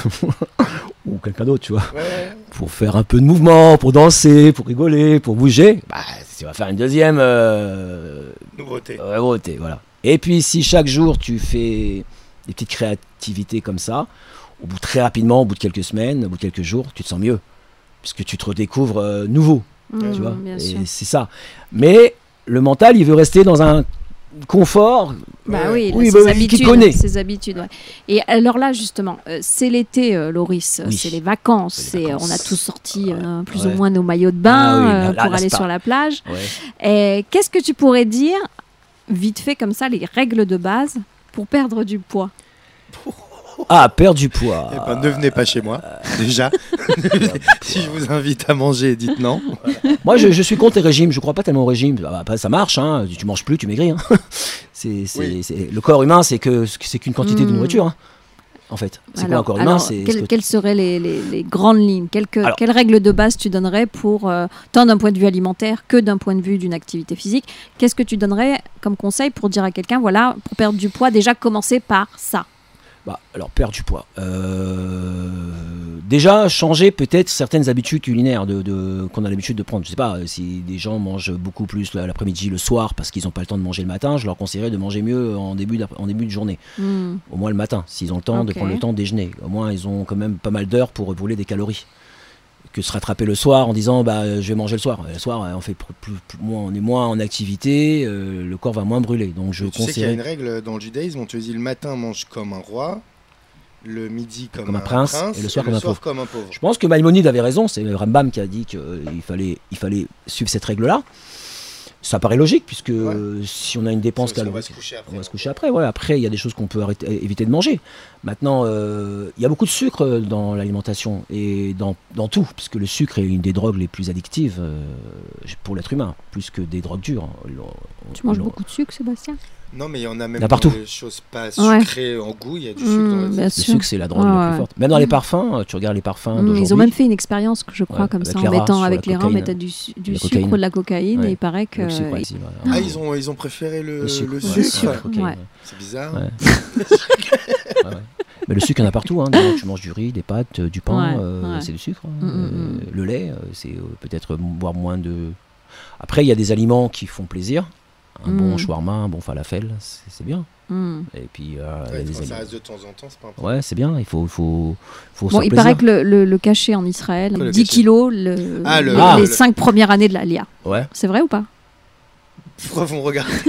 [LAUGHS] ou quelqu'un d'autre, tu vois, Ouais, pour faire un peu de mouvement, pour danser, pour rigoler, pour bouger, bah tu vas faire une deuxième nouveauté. Ouais, beauté, voilà. Et puis si chaque jour tu fais des petites créativités comme ça, au bout très rapidement, au bout de quelques semaines, au bout de quelques jours, tu te sens mieux. Puisque tu te redécouvres euh, nouveau, Hmm, tu vois. Et c'est ça. Mais le mental, il veut rester dans un confort. Bah oui, Oui, ses bah qui habitudes. connaît. Ses habitudes, ouais. Et alors là, justement, euh, c'est l'été, euh, Loris, Oui. c'est les vacances. C'est. On a tous sorti euh, plus Ouais. ou moins nos maillots de bain Ah oui, euh, pour aller sur la plage. Ouais. Qu'est-ce que tu pourrais dire, vite fait comme ça, les règles de base pour perdre du poids? Ah, perdre du poids. Eh ben, ne venez pas chez moi, déjà. [LAUGHS] [LAUGHS] si je vous invite à manger, dites non. Moi, je, je suis contre les régimes. Je crois pas tellement au régime. Ah, bah, ça marche. Hein. Tu manges plus, tu maigris. hein. [LAUGHS] C'est, Oui. le corps humain, c'est que c'est qu'une quantité de Mm. nourriture. hein, En fait, c'est quoi corps humain? quelles, ce que- quelles seraient les, les- les grandes lignes? Alors- quelles règles de base tu donnerais pour, euh, tant d'un point de vue alimentaire que d'un point de vue d'une activité physique? Qu'est-ce que tu donnerais comme conseil pour dire à quelqu'un, voilà, pour perdre du poids, déjà commencer par ça? Bah, alors, perdre du poids. Euh, déjà, changer peut-être certaines habitudes culinaires de, de- qu'on a l'habitude de prendre. Je sais pas, euh, si des gens mangent beaucoup plus l'après-midi, le soir, parce qu'ils n'ont pas le temps de manger le matin, je leur conseillerais de manger mieux en début, d'après- en début de journée. Hmm. Au moins le matin, s'ils ont le temps de prendre le temps de déjeuner. Au moins, ils ont quand même pas mal d'heures pour brûler des calories. Que se rattraper le soir en disant bah euh, je vais manger le soir. Le soir, euh, on fait plus, moins, on est moins en activité, euh, le corps va moins brûler. Donc je qu'il y a conseille une règle dans le judaïsme, on te dit le matin mange comme un roi, le midi comme, Comme un prince, et le soir comme un pauvre. comme un pauvre. Je pense que Maïmonide avait raison, c'est Rambam qui a dit qu'il fallait, il fallait suivre cette règle-là. Ça paraît logique, puisque si on a une dépense va se coucher après. on va se coucher après. Ouais. Après, il y a des choses qu'on peut arrêter- éviter de manger. Maintenant, euh, il y a beaucoup de sucre euh, dans l'alimentation et dans, dans tout, puisque le sucre est une des drogues les plus addictives euh, pour l'être humain, plus que des drogues dures. On- Tu manges on- beaucoup de sucre, Sébastien? Non, mais il y en a même Il y en a partout. les choses pas Ouais. sucrées en goût, il y a du sucre dans les bien Le sucre, c'est la drogue Ouais, la ouais. plus forte. Même dans les parfums, euh, tu regardes les parfums d'aujourd'hui. Ils ont même fait une expérience, je crois, Ouais, comme ça, en mettant avec les rats, cocaïne. mettre du, du sucre cocaïne. ou de la cocaïne, Ouais. et il paraît que. Le sucre, il-. Ah, ils ont, ils ont préféré le, Le sucre, le sucre. Sucre. C'est bizarre. [LAUGHS] Ouais. Mais le sucre, il y en a partout. Hein. Tu manges du riz, des pâtes, euh, du pain, Ouais, euh, ouais. c'est du sucre. hein. Mm, mm, Euh, le lait, c'est peut-être boire moins de. Après, il y a des aliments qui font plaisir. Un bon Mm. shawarma, un bon falafel, c'est bien. Hmm. Et puis, euh, Ouais, quand ça reste de temps en temps, c'est pas un problème. Ouais, c'est bien. Il faut, faut, faut Bon, il plaisir. paraît que le, le- le cachet en Israël, le 10 cachet kilos le- Ah, le- Ah. les le- 5 premières années de la LIA. Ouais. C'est vrai ou pas? Pourquoi vous me regardez [LAUGHS]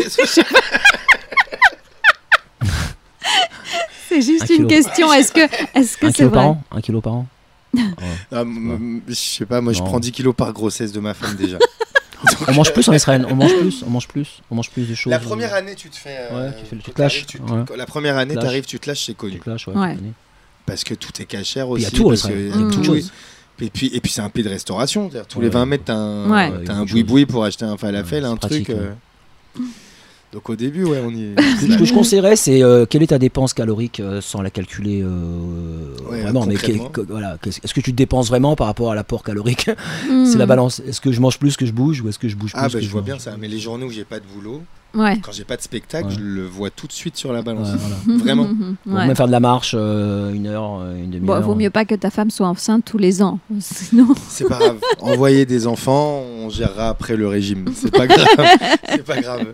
C'est juste Un une kilo. question. Est-ce que est-ce que Un c'est kilo par vrai? an? Un kilo par an? [LAUGHS] Ah, m- m- Je sais pas, moi je Non. prends 10 kilos par grossesse de ma femme déjà. [LAUGHS] [LAUGHS] On mange plus en Israël. On mange plus. On mange plus. On mange plus de choses. La première année, tu te fais. euh, Ouais, tu fais tu te lâches, tu te- ouais. La première année, t'arrives, tu te lâches, c'est Tu connu. clashes, ouais, Ouais. tu connais. Parce que tout est cachère aussi. il y a tout en parce Israël. que- Il y a Mm. oui. Et puis, et puis c'est un pays de restauration. c'est-à-dire Tous Ouais. les 20 mètres, t'as un, Ouais. Ouais, t'as un boui-boui pour acheter un falafel, Ouais, un truc. pratique, euh. Donc au début, ouais, on y est. Ce que je conseillerais, c'est euh, quelle est ta dépense calorique euh, sans la calculer euh, Ouais, vraiment. Mais concrètement. que- que- voilà, est-ce que tu te dépenses vraiment par rapport à l'apport calorique? Hmm. [LAUGHS] C'est la balance. Est-ce que je mange plus que je bouge ou est-ce que je bouge Ah, plus bah que je vois mange bien ça. Mais les journées où j'ai pas de boulot, Ouais. quand j'ai pas de spectacle, Ouais. je le vois tout de suite sur la Ouais, balance. voilà. [LAUGHS] Vraiment. Ouais. même faire de la marche euh, une heure, une Bon, demi-heure. vaut mieux pas que ta femme soit enceinte tous les ans. [LAUGHS] Sinon. C'est pas grave. Envoyer des enfants, on gérera après le régime. C'est pas grave. C'est pas grave.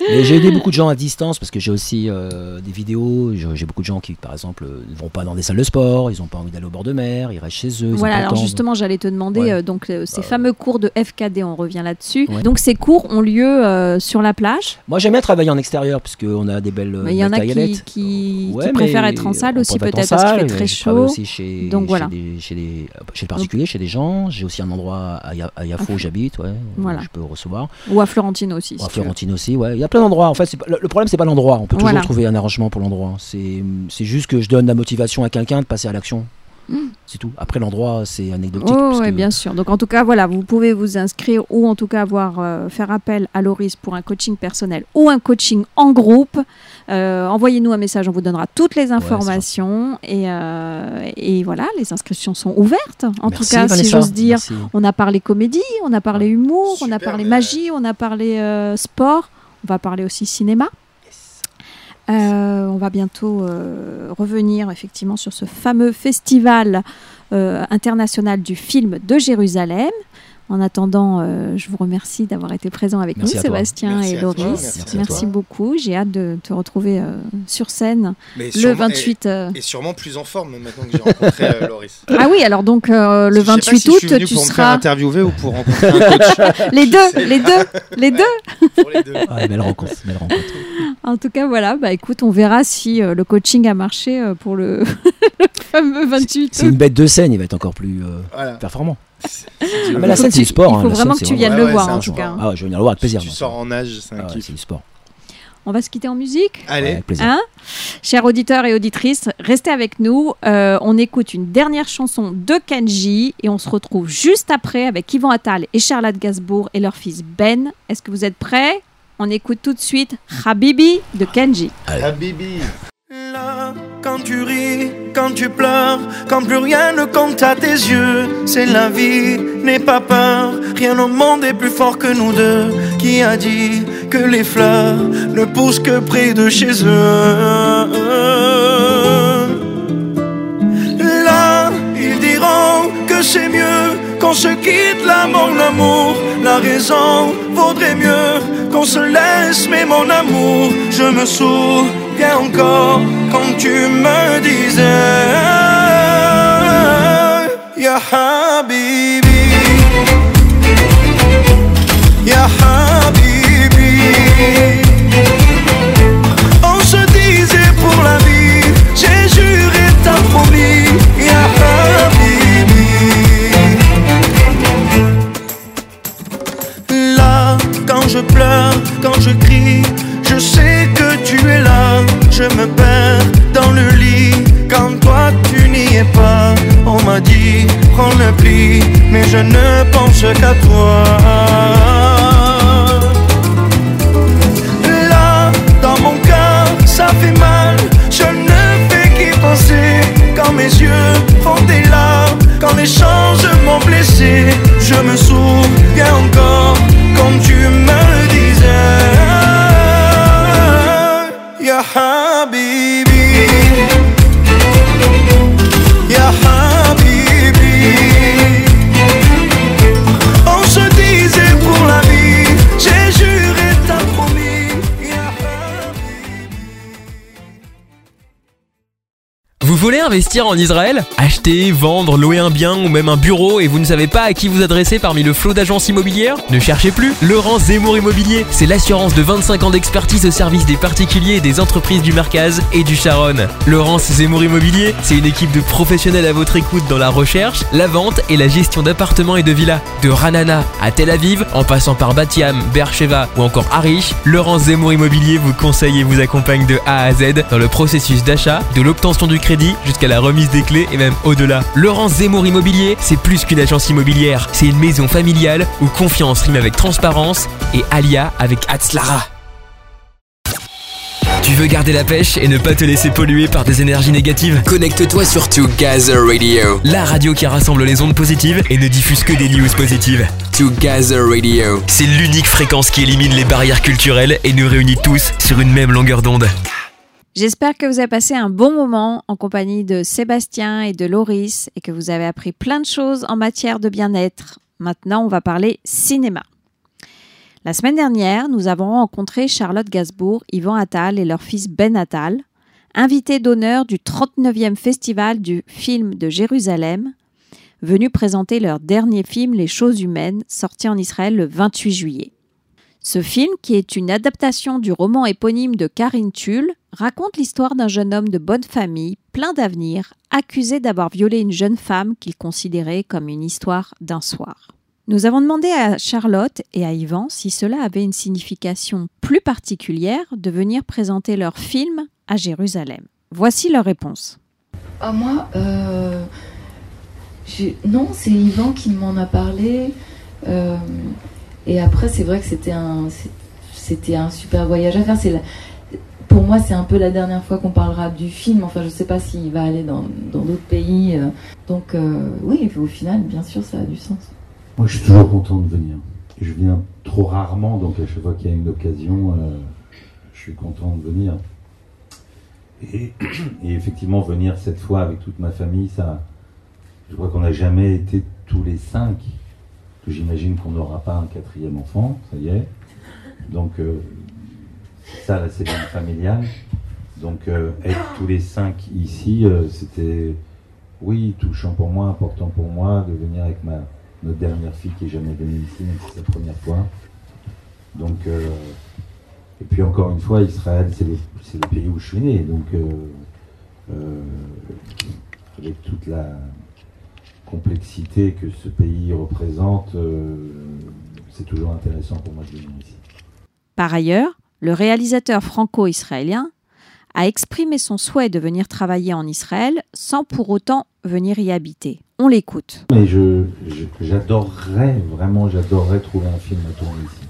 Mais j'ai aidé beaucoup de gens à distance parce que j'ai aussi euh, des vidéos. J'ai beaucoup de gens qui, par exemple, euh, ne vont pas dans des salles de sport, ils n'ont pas envie d'aller au bord de mer, ils restent chez eux. Voilà, alors justement, j'allais te demander, Ouais. euh, donc euh, ces Bah, fameux cours de FKD, on revient là-dessus. Ouais. Donc ces cours ont lieu euh, sur la plage? Moi, j'aime bien travailler en extérieur puisqu'on a des belles. euh, il y en a qui, taillettes. qui, Ouais, qui mais préfèrent être en salle aussi peut-être parce qu'il fait très chaud. aussi chez, Donc chez voilà. des- chez, des- chez le particulier, chez des gens. J'ai aussi un endroit à, à Yafo où j'habite, Voilà. je peux recevoir. Ou à Florentine aussi. Ou à. Florentine aussi, ouais. Il y a plein d'endroits. En fait, pas- le, le problème, c'est pas l'endroit. On peut toujours Voilà. trouver un arrangement pour l'endroit. C'est c'est juste que je donne la motivation à quelqu'un de passer à l'action. Mm. C'est tout. Après, l'endroit, c'est anecdotique. Oh, que- bien sûr. Donc en tout cas, voilà, vous pouvez vous inscrire ou en tout cas avoir euh, faire appel à Loris pour un coaching personnel ou un coaching en groupe. Euh, Envoyez-nous un message, on vous donnera toutes les informations et, euh, et voilà, les inscriptions sont ouvertes. En Merci, tout cas, si j'ose dire, Merci. on a parlé comédie, on a parlé humour, on a parlé magie, on a parlé euh, sport, on va parler aussi cinéma. Euh, on va bientôt euh, revenir effectivement sur ce fameux festival euh, international du film de Jérusalem. En attendant, euh, je vous remercie d'avoir été présent avec Merci nous. Sébastien Merci et Loris. merci beaucoup. J'ai hâte de te retrouver euh, sur scène Mais le sûrement- 28. euh. Et, et sûrement plus en forme maintenant que j'ai rencontré euh, [LAUGHS] Loris. Ah oui, alors donc euh, le Je sais pas 28 si août, je suis venu tu pour me faire seras interviewer ou pour rencontrer un [LAUGHS] coach. les deux, les deux, les deux. pour les deux. Ah, belle rencontre, belle rencontre. [LAUGHS] En tout cas, voilà, bah écoute, on verra si euh, le coaching a marché euh, pour le, [LAUGHS] le fameux 28 C'est une bête de scène, il va être encore plus euh, Voilà. performant. [LAUGHS] Si Ah, la scène, c'est du sport. Il hein, faut la vraiment scène, que tu viennes Ouais, le ouais, voir en tout cas. Ah ouais, je vais venir le voir avec plaisir. Tu moi. sors en nage, c'est un Ah ouais, kiff. c'est du sport. On va se quitter en musique Allez. Avec plaisir. Hein Chers auditeurs et auditrices, restez avec nous. Euh, on écoute une dernière chanson de Kenji et on se retrouve juste après avec Yvan Attal et Charlotte Gainsbourg et leur fils Ben. Est-ce que vous êtes prêts? On écoute tout de suite Habibi de Kenji. Habibi. Là, quand tu ris, quand tu pleures, quand plus rien ne compte à tes yeux, c'est la vie, n'aie pas peur, rien au monde est plus fort que nous deux. Qui a dit que les fleurs ne poussent que près de chez eux? Là, ils diront que c'est mieux qu'on se quitte là, mon amour. La raison vaudrait mieux qu'on se laisse, mais mon amour, je me souviens encore quand tu me disais, Ya pleure, quand je crie, je sais que tu es là. Je me perds dans le lit quand toi tu n'y es pas. On m'a dit, prends le pli, mais je ne pense qu'à toi. Là, dans mon cœur, ça fait mal. Je ne fais qu'y penser. Quand mes yeux font des larmes, quand les choses m'ont blessé, je me souviens encore comme tu me disais. Ya Vous voulez investir en Israël Acheter, vendre, louer un bien ou même un bureau et vous ne savez pas à qui vous adresser parmi le flot d'agences immobilières Ne cherchez plus Laurent Zemmour Immobilier, c'est l'assurance de 25 ans d'expertise au service des particuliers et des entreprises du Marcaz et du Charonne. Laurence Zemmour Immobilier, c'est une équipe de professionnels à votre écoute dans la recherche, la vente et la gestion d'appartements et de villas. De Ranana à Tel Aviv, en passant par Batiam, Beersheba ou encore Arish, Laurence Zemmour Immobilier vous conseille et vous accompagne de A à Z dans le processus d'achat, de l'obtention du crédit jusqu'à la remise des clés et même au-delà. Laurence Zemmour Immobilier, c'est plus qu'une agence immobilière, c'est une maison familiale où confiance rime avec transparence et alia avec Atzlara. Tu veux garder la pêche et ne pas te laisser polluer par des énergies négatives? Connecte-toi sur Together Radio. La radio qui rassemble les ondes positives et ne diffuse que des news positives. Together Radio. C'est l'unique fréquence qui élimine les barrières culturelles et nous réunit tous sur une même longueur d'onde. J'espère que vous avez passé un bon moment en compagnie de Sébastien et de Loris et que vous avez appris plein de choses en matière de bien-être. Maintenant, on va parler cinéma. La semaine dernière, nous avons rencontré Charlotte Gainsbourg, Yvan Attal et leur fils Ben Attal, invités d'honneur du 39e festival du film de Jérusalem, venus présenter leur dernier film Les choses humaines, sorti en Israël le 28 juillet. Ce film, qui est une adaptation du roman éponyme de Karine Tulle, raconte l'histoire d'un jeune homme de bonne famille, plein d'avenir, accusé d'avoir violé une jeune femme qu'il considérait comme une histoire d'un soir. Nous avons demandé à Charlotte et à Yvan si cela avait une signification plus particulière de venir présenter leur film à Jérusalem. Voici leur réponse. Ah, moi, euh, non, c'est Yvan qui m'en a parlé. euh, et après, c'est vrai que c'était un, c'était un super voyage à faire. C'est pour moi, c'est un peu la dernière fois qu'on parlera du film. Enfin, je sais pas s'il va aller dans dans d'autres pays. euh. donc, euh, oui, au final, bien sûr, ça a du sens. Moi, je suis toujours content de venir. Je viens trop rarement, donc à chaque fois qu'il y a une occasion, euh, je suis content de venir. Et, [CLEARS THROAT] et effectivement, venir cette fois avec toute ma famille, ça, je crois qu'on n'a jamais été tous les cinq. J'imagine qu'on n'aura pas un quatrième enfant, ça y est. Donc, euh, ça, c'est bien familial. Donc, euh, être tous les cinq ici, euh, c'était, oui, touchant pour moi, important pour moi de venir avec ma, notre dernière fille qui est jamais venue ici, même si c'est sa première fois. Donc, et puis encore une fois, Israël, c'est le, le pays où je suis né. Donc, avec toute la complexité que ce pays représente, euh, c'est toujours intéressant pour moi de venir ici. Par ailleurs, le réalisateur franco-israélien, a exprimé son souhait de venir travailler en Israël sans pour autant venir y habiter. On l'écoute. Mais je, j'adorerais, vraiment, j'adorerais trouver un film à tourner ici.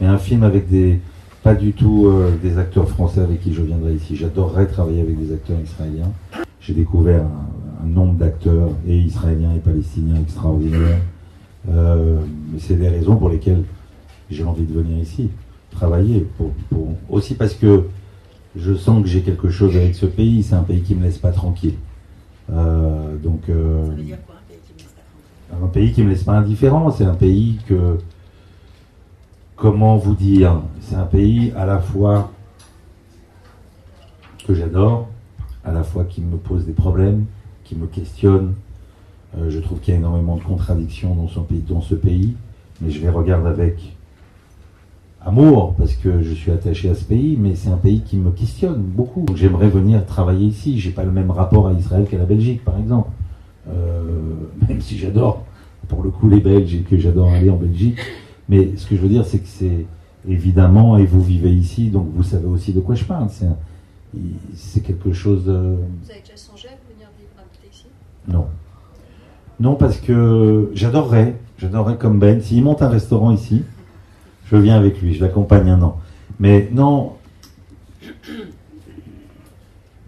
Mais un film avec des, pas du tout euh, des acteurs français avec qui je viendrais ici. J'adorerais travailler avec des acteurs israéliens. J'ai découvert un, un nombre d'acteurs, et israéliens et palestiniens, extraordinaires. Euh, mais c'est des raisons pour lesquelles j'ai envie de venir ici, travailler. Pour, pour- aussi parce que je sens que j'ai quelque chose avec ce pays. C'est un pays qui me laisse pas tranquille. Euh, donc, euh, un pays qui me laisse pas indifférent. C'est un pays que, comment vous dire, c'est un pays à la fois que j'adore, à la fois qui me pose des problèmes, qui me questionne. Euh, je trouve qu'il y a énormément de contradictions dans, son pays, dans ce pays, mais je les regarde avec amour parce que je suis attaché à ce pays, mais c'est un pays qui me questionne beaucoup. J'aimerais venir travailler ici. J'ai pas le même rapport à Israël qu'à la Belgique, par exemple. Euh, [LAUGHS] même si j'adore, pour le coup, les Belges et que j'adore aller en Belgique. Mais ce que je veux dire, c'est que c'est évidemment, et vous vivez ici, donc vous savez aussi de quoi je parle. C'est quelque chose. de- Vous avez déjà à venir vivre habiter ici non. Non, parce que j'adorerais, j'adorerais comme Ben. S'il monte un restaurant ici, je viens avec lui, je l'accompagne un an. Mais non,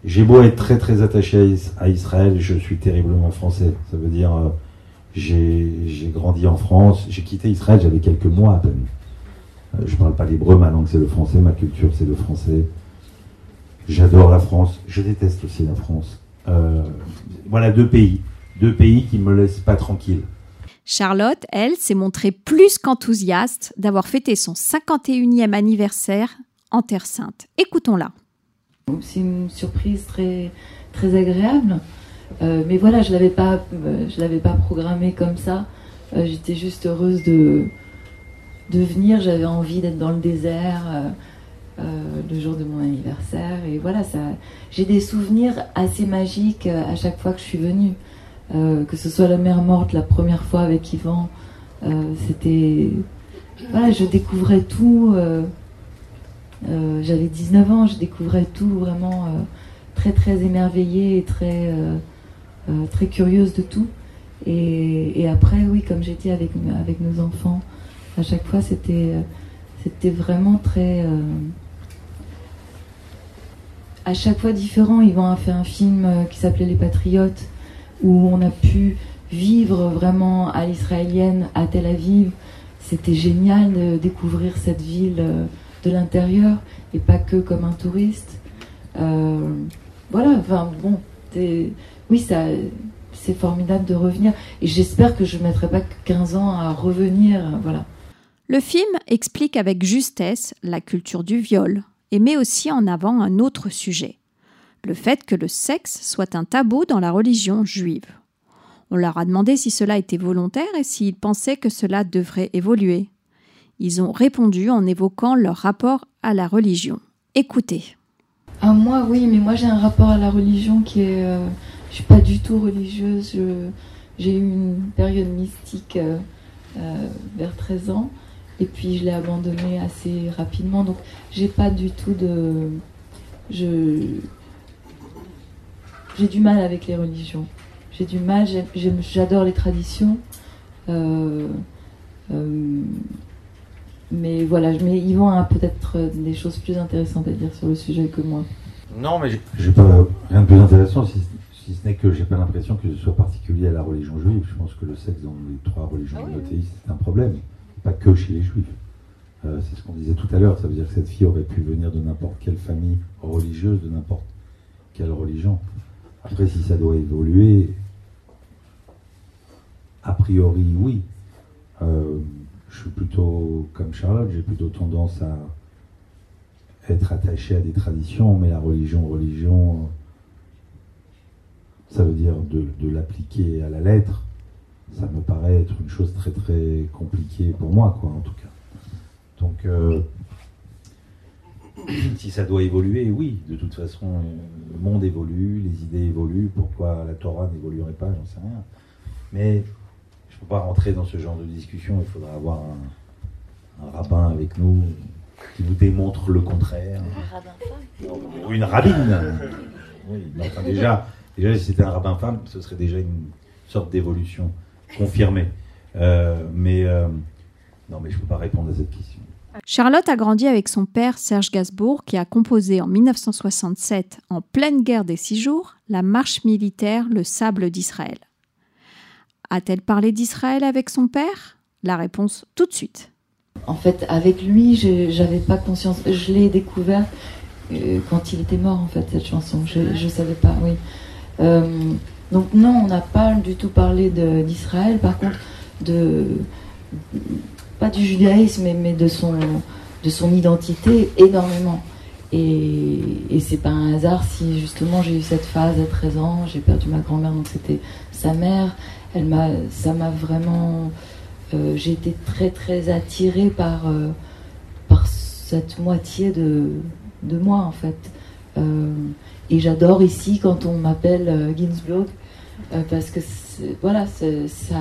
j'ai beau être très très attaché à Is- à Israël, je suis terriblement français. Ça veut dire, euh, j'ai grandi en France, j'ai quitté Israël, j'avais quelques mois à peine. Euh, je parle pas l'hébreu, ma langue c'est le français, ma culture c'est le français. J'adore la France, je déteste aussi la France. Euh, voilà deux pays, deux pays qui me laissent pas tranquille. Charlotte, elle, s'est montrée plus qu'enthousiaste d'avoir fêté son 51e anniversaire en Terre Sainte. Écoutons-la. C'est une surprise très, très agréable. Euh, mais voilà, je l'avais pas, euh, je l'avais pas programmé comme ça. Euh, J'étais juste heureuse de, de venir. J'avais envie d'être dans le désert le jour de mon anniversaire. Et voilà, ça, j'ai des souvenirs assez magiques euh, à chaque fois que je suis venue. Euh, que ce soit la mer morte la première fois avec Yvan, euh, c'était, je découvrais tout. euh, euh, J'avais 19 ans, je découvrais tout vraiment euh, très très émerveillée et très euh, euh, très curieuse de tout. Et, après, oui, comme dit avec nos enfants, à chaque fois c'était euh, vraiment très euh, à chaque fois différent. Yvan a fait un film euh, qui s'appelait Les Patriotes où on a pu vivre vraiment à l'israélienne à Tel Aviv. C'était génial de découvrir cette ville euh, de l'intérieur et pas que comme un touriste. Euh, voilà, enfin bon, oui, c'est formidable de revenir et j'espère que je ne mettrai pas que 15 ans à revenir. Voilà. Le film explique avec justesse la culture du viol et met aussi en avant un autre sujet, le fait que le sexe soit un tabou dans la religion juive. On leur a demandé si cela était volontaire et s'ils pensaient que cela devrait évoluer. Ils ont répondu en évoquant leur rapport à la religion. Écoutez. Ah, moi, oui, mais moi j'ai un rapport à la religion qui est. euh, je suis pas du tout religieuse. J'ai eu une période mystique euh, euh, vers 13 ans et puis je l'ai abandonnée assez rapidement. Donc j'ai pas du tout de. Je. J'ai du mal avec les religions. J'ai du mal, j'adore les traditions. Euh, euh, mais voilà, mais Yvan a peut-être des choses plus intéressantes à dire sur le sujet que moi. Non, mais j'ai pas rien de plus intéressant, si, si ce n'est que j'ai pas l'impression que ce soit particulier à la religion juive. Je pense que le sexe dans les trois religions monothéistes, c'est un problème, pas que chez les juifs. Euh, c'est ce qu'on disait tout à l'heure, ça veut dire que cette fille aurait pu venir de n'importe quelle famille religieuse, de n'importe quelle religion. Après, si ça doit évoluer, a priori, oui. Euh, je suis plutôt comme Charlotte, j'ai plutôt tendance à être attaché à des traditions, mais la religion, religion, ça veut dire de l'appliquer à la lettre. Ça me paraît être une chose très très compliquée pour moi, quoi, en tout cas. Donc, euh, [CLEARS THROAT] si ça doit évoluer, oui, de toute façon, euh, le monde évolue, les idées évoluent. Pourquoi la Torah n'évoluerait pas, j'en sais rien. Mais je ne peux pas rentrer dans ce genre de discussion. Il faudra avoir un, un rabbin avec nous qui vous démontre le contraire. Ou une rabbine. Oui, mais enfin, déjà, déjà, si c'était un rabbin femme, ce serait déjà une sorte d'évolution confirmée. Euh, mais euh, non, mais je ne peux pas répondre à cette question. Charlotte a grandi avec son père Serge Gainsbourg qui a composé en 1967, en pleine guerre des six jours, la marche militaire Le Sable d'Israël. A-t-elle parlé d'Israël avec son père? La réponse tout de suite. En fait, avec lui, je j'avais pas conscience. Je l'ai découvert euh, quand il était mort, en fait, cette chanson. Je ne savais pas, oui. Euh, donc non, on n'a pas du tout parlé d'Israël. Par contre, pas du judaïsme, mais, de son de son identité énormément. Et, c'est pas un hasard si justement j'ai eu cette phase à 13 ans, j'ai perdu ma grand-mère, donc c'était sa mère. Elle m'a, ça m'a vraiment, euh, j'ai été très très attirée par euh, cette moitié de moi en fait. Euh, et j'adore ici quand on m'appelle Ginsburg euh, parce que voilà, ça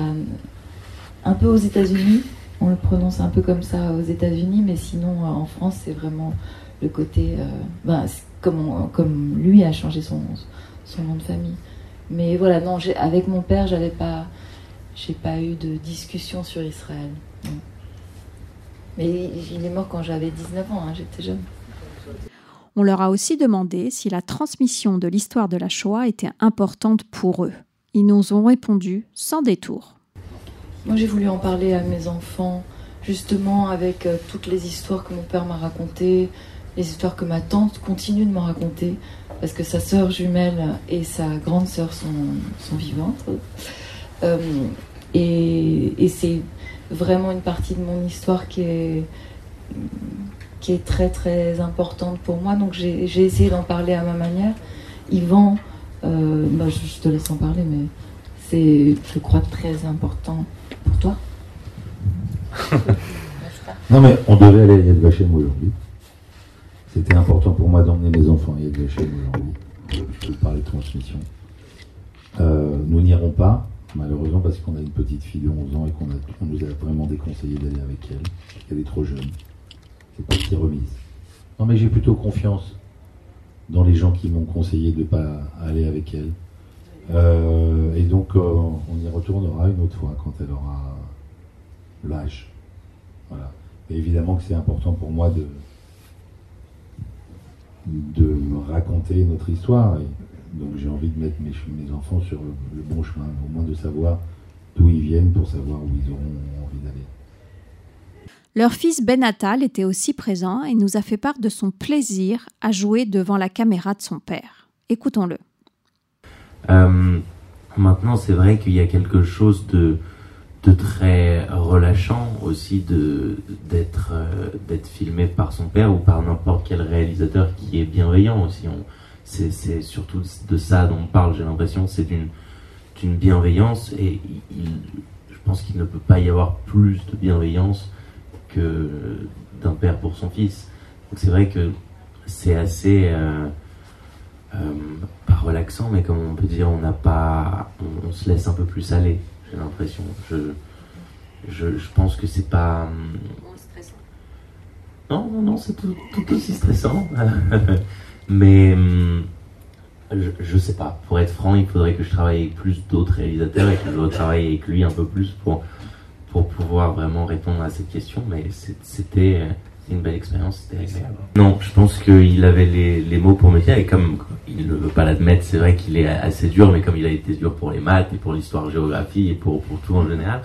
un peu aux États-Unis, on le prononce un peu comme ça aux États-Unis, mais sinon euh, en France c'est vraiment le côté, euh, ben, comme comme lui a changé son son nom de famille. Mais voilà, non, avec mon père, j'avais pas, j'ai pas eu de discussion sur Israël. Mais il est mort quand j'avais 19 ans, hein, j'étais jeune. On leur a aussi demandé si la transmission de l'histoire de la Shoah était importante pour eux. Ils nous ont répondu sans détour. Moi, j'ai voulu en parler à mes enfants, justement avec euh, toutes les histoires que mon père m'a racontées, les histoires que ma tante continue de me raconter, parce que sa sœur jumelle et sa grande sœur sont, sont vivantes. Euh, et c'est vraiment une partie de mon histoire qui est, qui est très très importante pour moi. Donc j'ai essayé d'en parler à ma manière. Yvan, euh, bah, je, je te laisse en parler, mais c'est, je crois, très important pour toi. [LAUGHS] Non, mais on devait aller à Yad Vashem aujourd'hui. C'était important pour moi d'emmener mes enfants à Yad Vashem aujourd'hui. Je peux parler de transmission. Euh, nous n'irons pas, malheureusement, parce qu'on a une petite fille de 11 ans et qu'on a- on nous a vraiment déconseillé d'aller avec elle. Elle est trop jeune. C'est partie remise. Non, mais j'ai plutôt confiance dans les gens qui m'ont conseillé de ne pas aller avec elle. Euh, et donc, euh, on y retournera une autre fois quand elle aura l'âge. Voilà. Et évidemment que c'est important pour moi de, de raconter notre histoire. Et donc j'ai envie de mettre mes, mes enfants sur le, le bon chemin, au moins de savoir d'où ils viennent pour savoir où ils auront envie d'aller. Leur fils Ben Attal était aussi présent et nous a fait part de son plaisir à jouer devant la caméra de son père. Écoutons-le. Euh, maintenant, c'est vrai qu'il y a quelque chose de, très relâchant aussi euh, d'être filmé par son père ou par n'importe quel réalisateur qui est bienveillant aussi. C'est surtout de ça dont on parle. J'ai l'impression c'est d'une bienveillance et je pense qu'il ne peut pas y avoir plus de bienveillance que d'un père pour son fils. Donc c'est vrai que c'est assez euh, euh, pas relaxant, mais comme on peut dire, on n'a pas, on, on se laisse un peu plus aller. J'ai l'impression. Je, je, je pense que c'est pas. Non, non, non, c'est tout, tout aussi stressant. [LAUGHS] mais hum, je, je sais pas. Pour être franc, il faudrait que je travaille avec plus d'autres réalisateurs et que je retravaille avec lui un peu plus pour pour pouvoir vraiment répondre à cette question. Mais c'était euh, une belle expérience. Non, je pense qu'il avait les, les mots pour me dire, et comme il ne veut pas l'admettre, c'est vrai qu'il est assez dur, mais comme il a été dur pour les maths et pour l'histoire-géographie et pour, pour tout en général.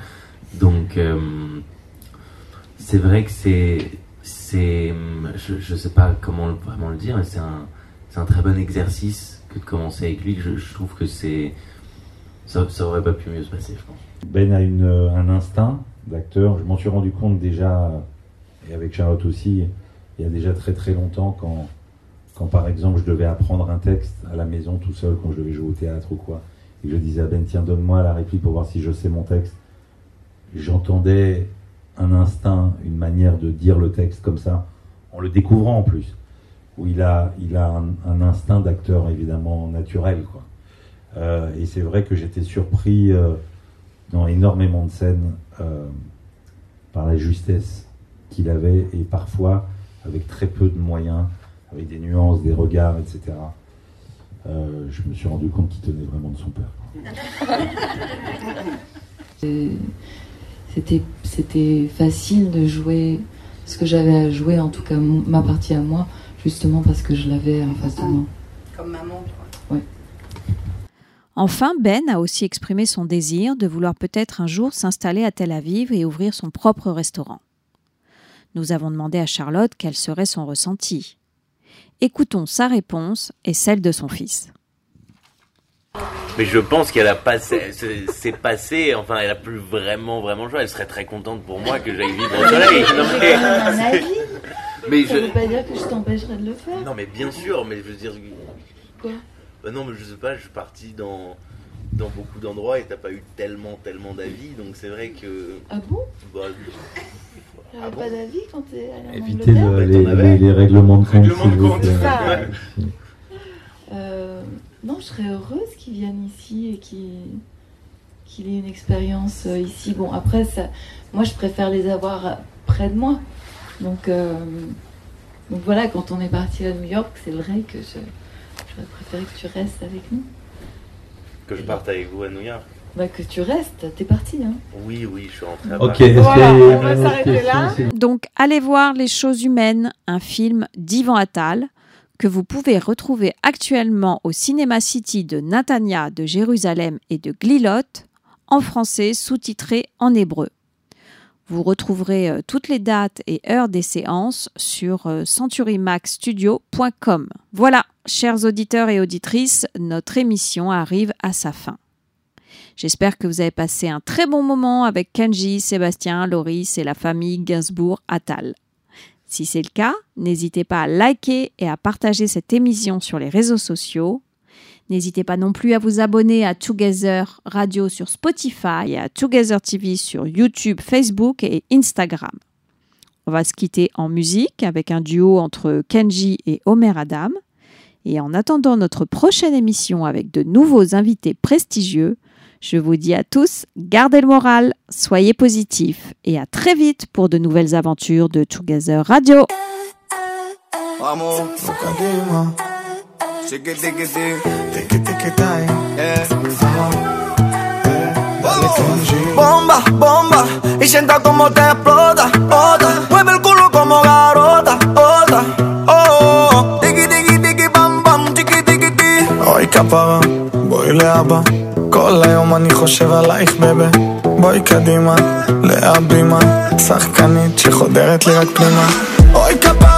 Donc, euh, c'est vrai que c'est. c'est je, je sais pas comment vraiment le dire, mais c'est un, très bon exercice que de commencer avec lui. Je, je trouve que c'est. Ça, ça aurait pas pu mieux se passer, je pense. Ben a une, euh, un instinct d'acteur. Je m'en suis rendu compte déjà, et avec Charlotte aussi, il y a déjà très très longtemps, quand, quand par exemple je devais apprendre un texte à la maison tout seul, quand je devais jouer au théâtre ou quoi, et que je disais à Ben, tiens, donne-moi la réplique pour voir si je sais mon texte. J'entendais un instinct, une manière de dire le texte comme ça, en le découvrant en plus, où il a, il a un, un instinct d'acteur évidemment naturel. Quoi. Euh, et c'est vrai que j'étais surpris euh, dans énormément de scènes euh, par la justesse qu'il avait et parfois avec très peu de moyens, avec des nuances, des regards, etc. Euh, je me suis rendu compte qu'il tenait vraiment de son père. [LAUGHS] Et C'était, c'était facile de jouer ce que j'avais à jouer, en tout cas ma partie à moi, justement parce que je l'avais en face de moi. Comme maman, Enfin, Ben a aussi exprimé son désir de vouloir peut-être un jour s'installer à Tel Aviv et ouvrir son propre restaurant. Nous avons demandé à Charlotte quel serait son ressenti. Écoutons sa réponse et celle de son fils. Mais je pense qu'elle a passé, c'est passé, enfin, elle a plus vraiment, vraiment le choix. Elle serait très contente pour moi que j'aille vivre au soleil. Non, mais, mais Ça veut je, pas dire que je t'empêcherai de le faire. non, mais bien sûr, mais je veux dire, Quoi? Bah non, mais je sais pas, je suis parti dans, dans beaucoup d'endroits et t'as pas eu tellement, tellement d'avis, donc c'est vrai que. Ah bon? Bah, Ah bon? pas d'avis quand t'es allé en Évitez Angleterre? le- Bah, les, règlements de compte, Règlement s'il de vous compte. Ça. Euh, non, je serais heureuse qu'ils viennent ici et qu'ils qu'il ait une expérience euh, ici. Bon, après, ça, moi, je préfère les avoir près de moi. Donc, euh, donc voilà, quand on est parti à New York, c'est vrai que je, j'aurais préféré que tu restes avec nous. que je parte avec vous à New York. Bah, que tu restes, t'es parti. Hein. Oui, oui, je suis rentré à Voilà, on va s'arrêter là. Donc, allez voir Les choses humaines, un film d'Ivan Attal que vous pouvez retrouver actuellement au Cinéma City de Natania de Jérusalem et de Glilot, en français sous-titré en hébreu. Vous retrouverez euh, toutes les dates et heures des séances sur euh, centurymaxstudio.com. Voilà, chers auditeurs et auditrices, notre émission arrive à sa fin. J'espère que vous avez passé un très bon moment avec Kenji, Sébastien, Loris et la famille Gainsbourg Attal. Si c'est le cas, n'hésitez pas à liker et à partager cette émission sur les réseaux sociaux. N'hésitez pas non plus à vous abonner à Together Radio sur Spotify et à Together TV sur YouTube, Facebook et Instagram. On va se quitter en musique avec un duo entre Kenji et Omer Adam. Et en attendant notre prochaine émission avec de nouveaux invités prestigieux, je vous dis à tous, gardez le moral, soyez positifs et à très vite pour de nouvelles aventures de Together Radio. Vamos, Tiqui, tiqui, time. Yeah. Bomba, bomba, y sienta como te explota, otra. Mueve el culo como garota, otra. Oh, oh, oh. Tiki, tiki, tiki, bam, bam, tiki, tiki, tiki. אוי כפרה, בואי לאבא כל היום אני חושב עלייך בבה בואי קדימה, להבימה שחקנית שחודרת לי רק פנימה אוי כפרה,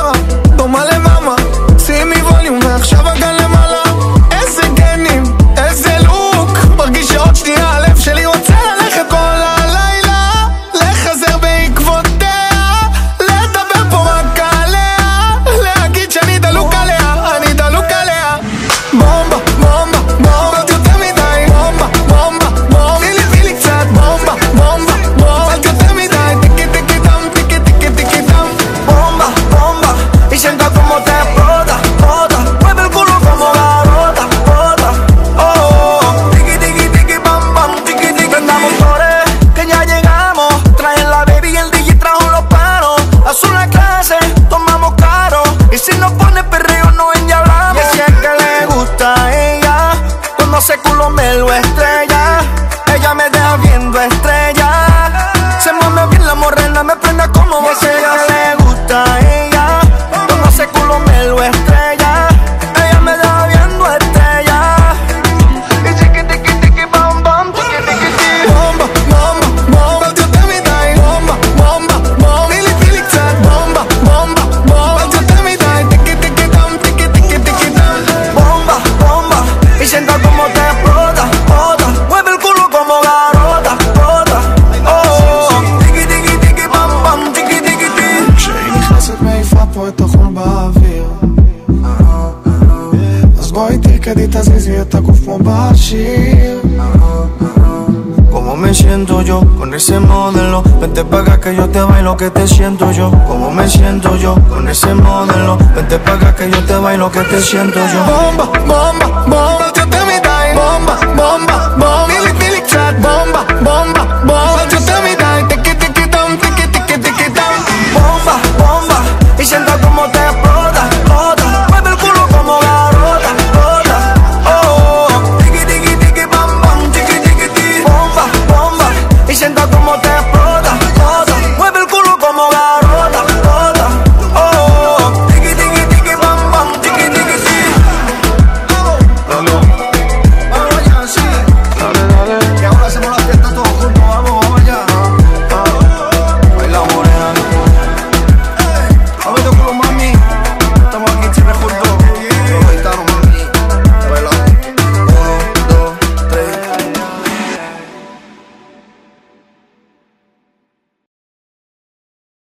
te bailo que te siento yo, como me siento yo con ese modelo. Vente pa' acá que yo te bailo que te siento yo. Bomba, bomba, bomba.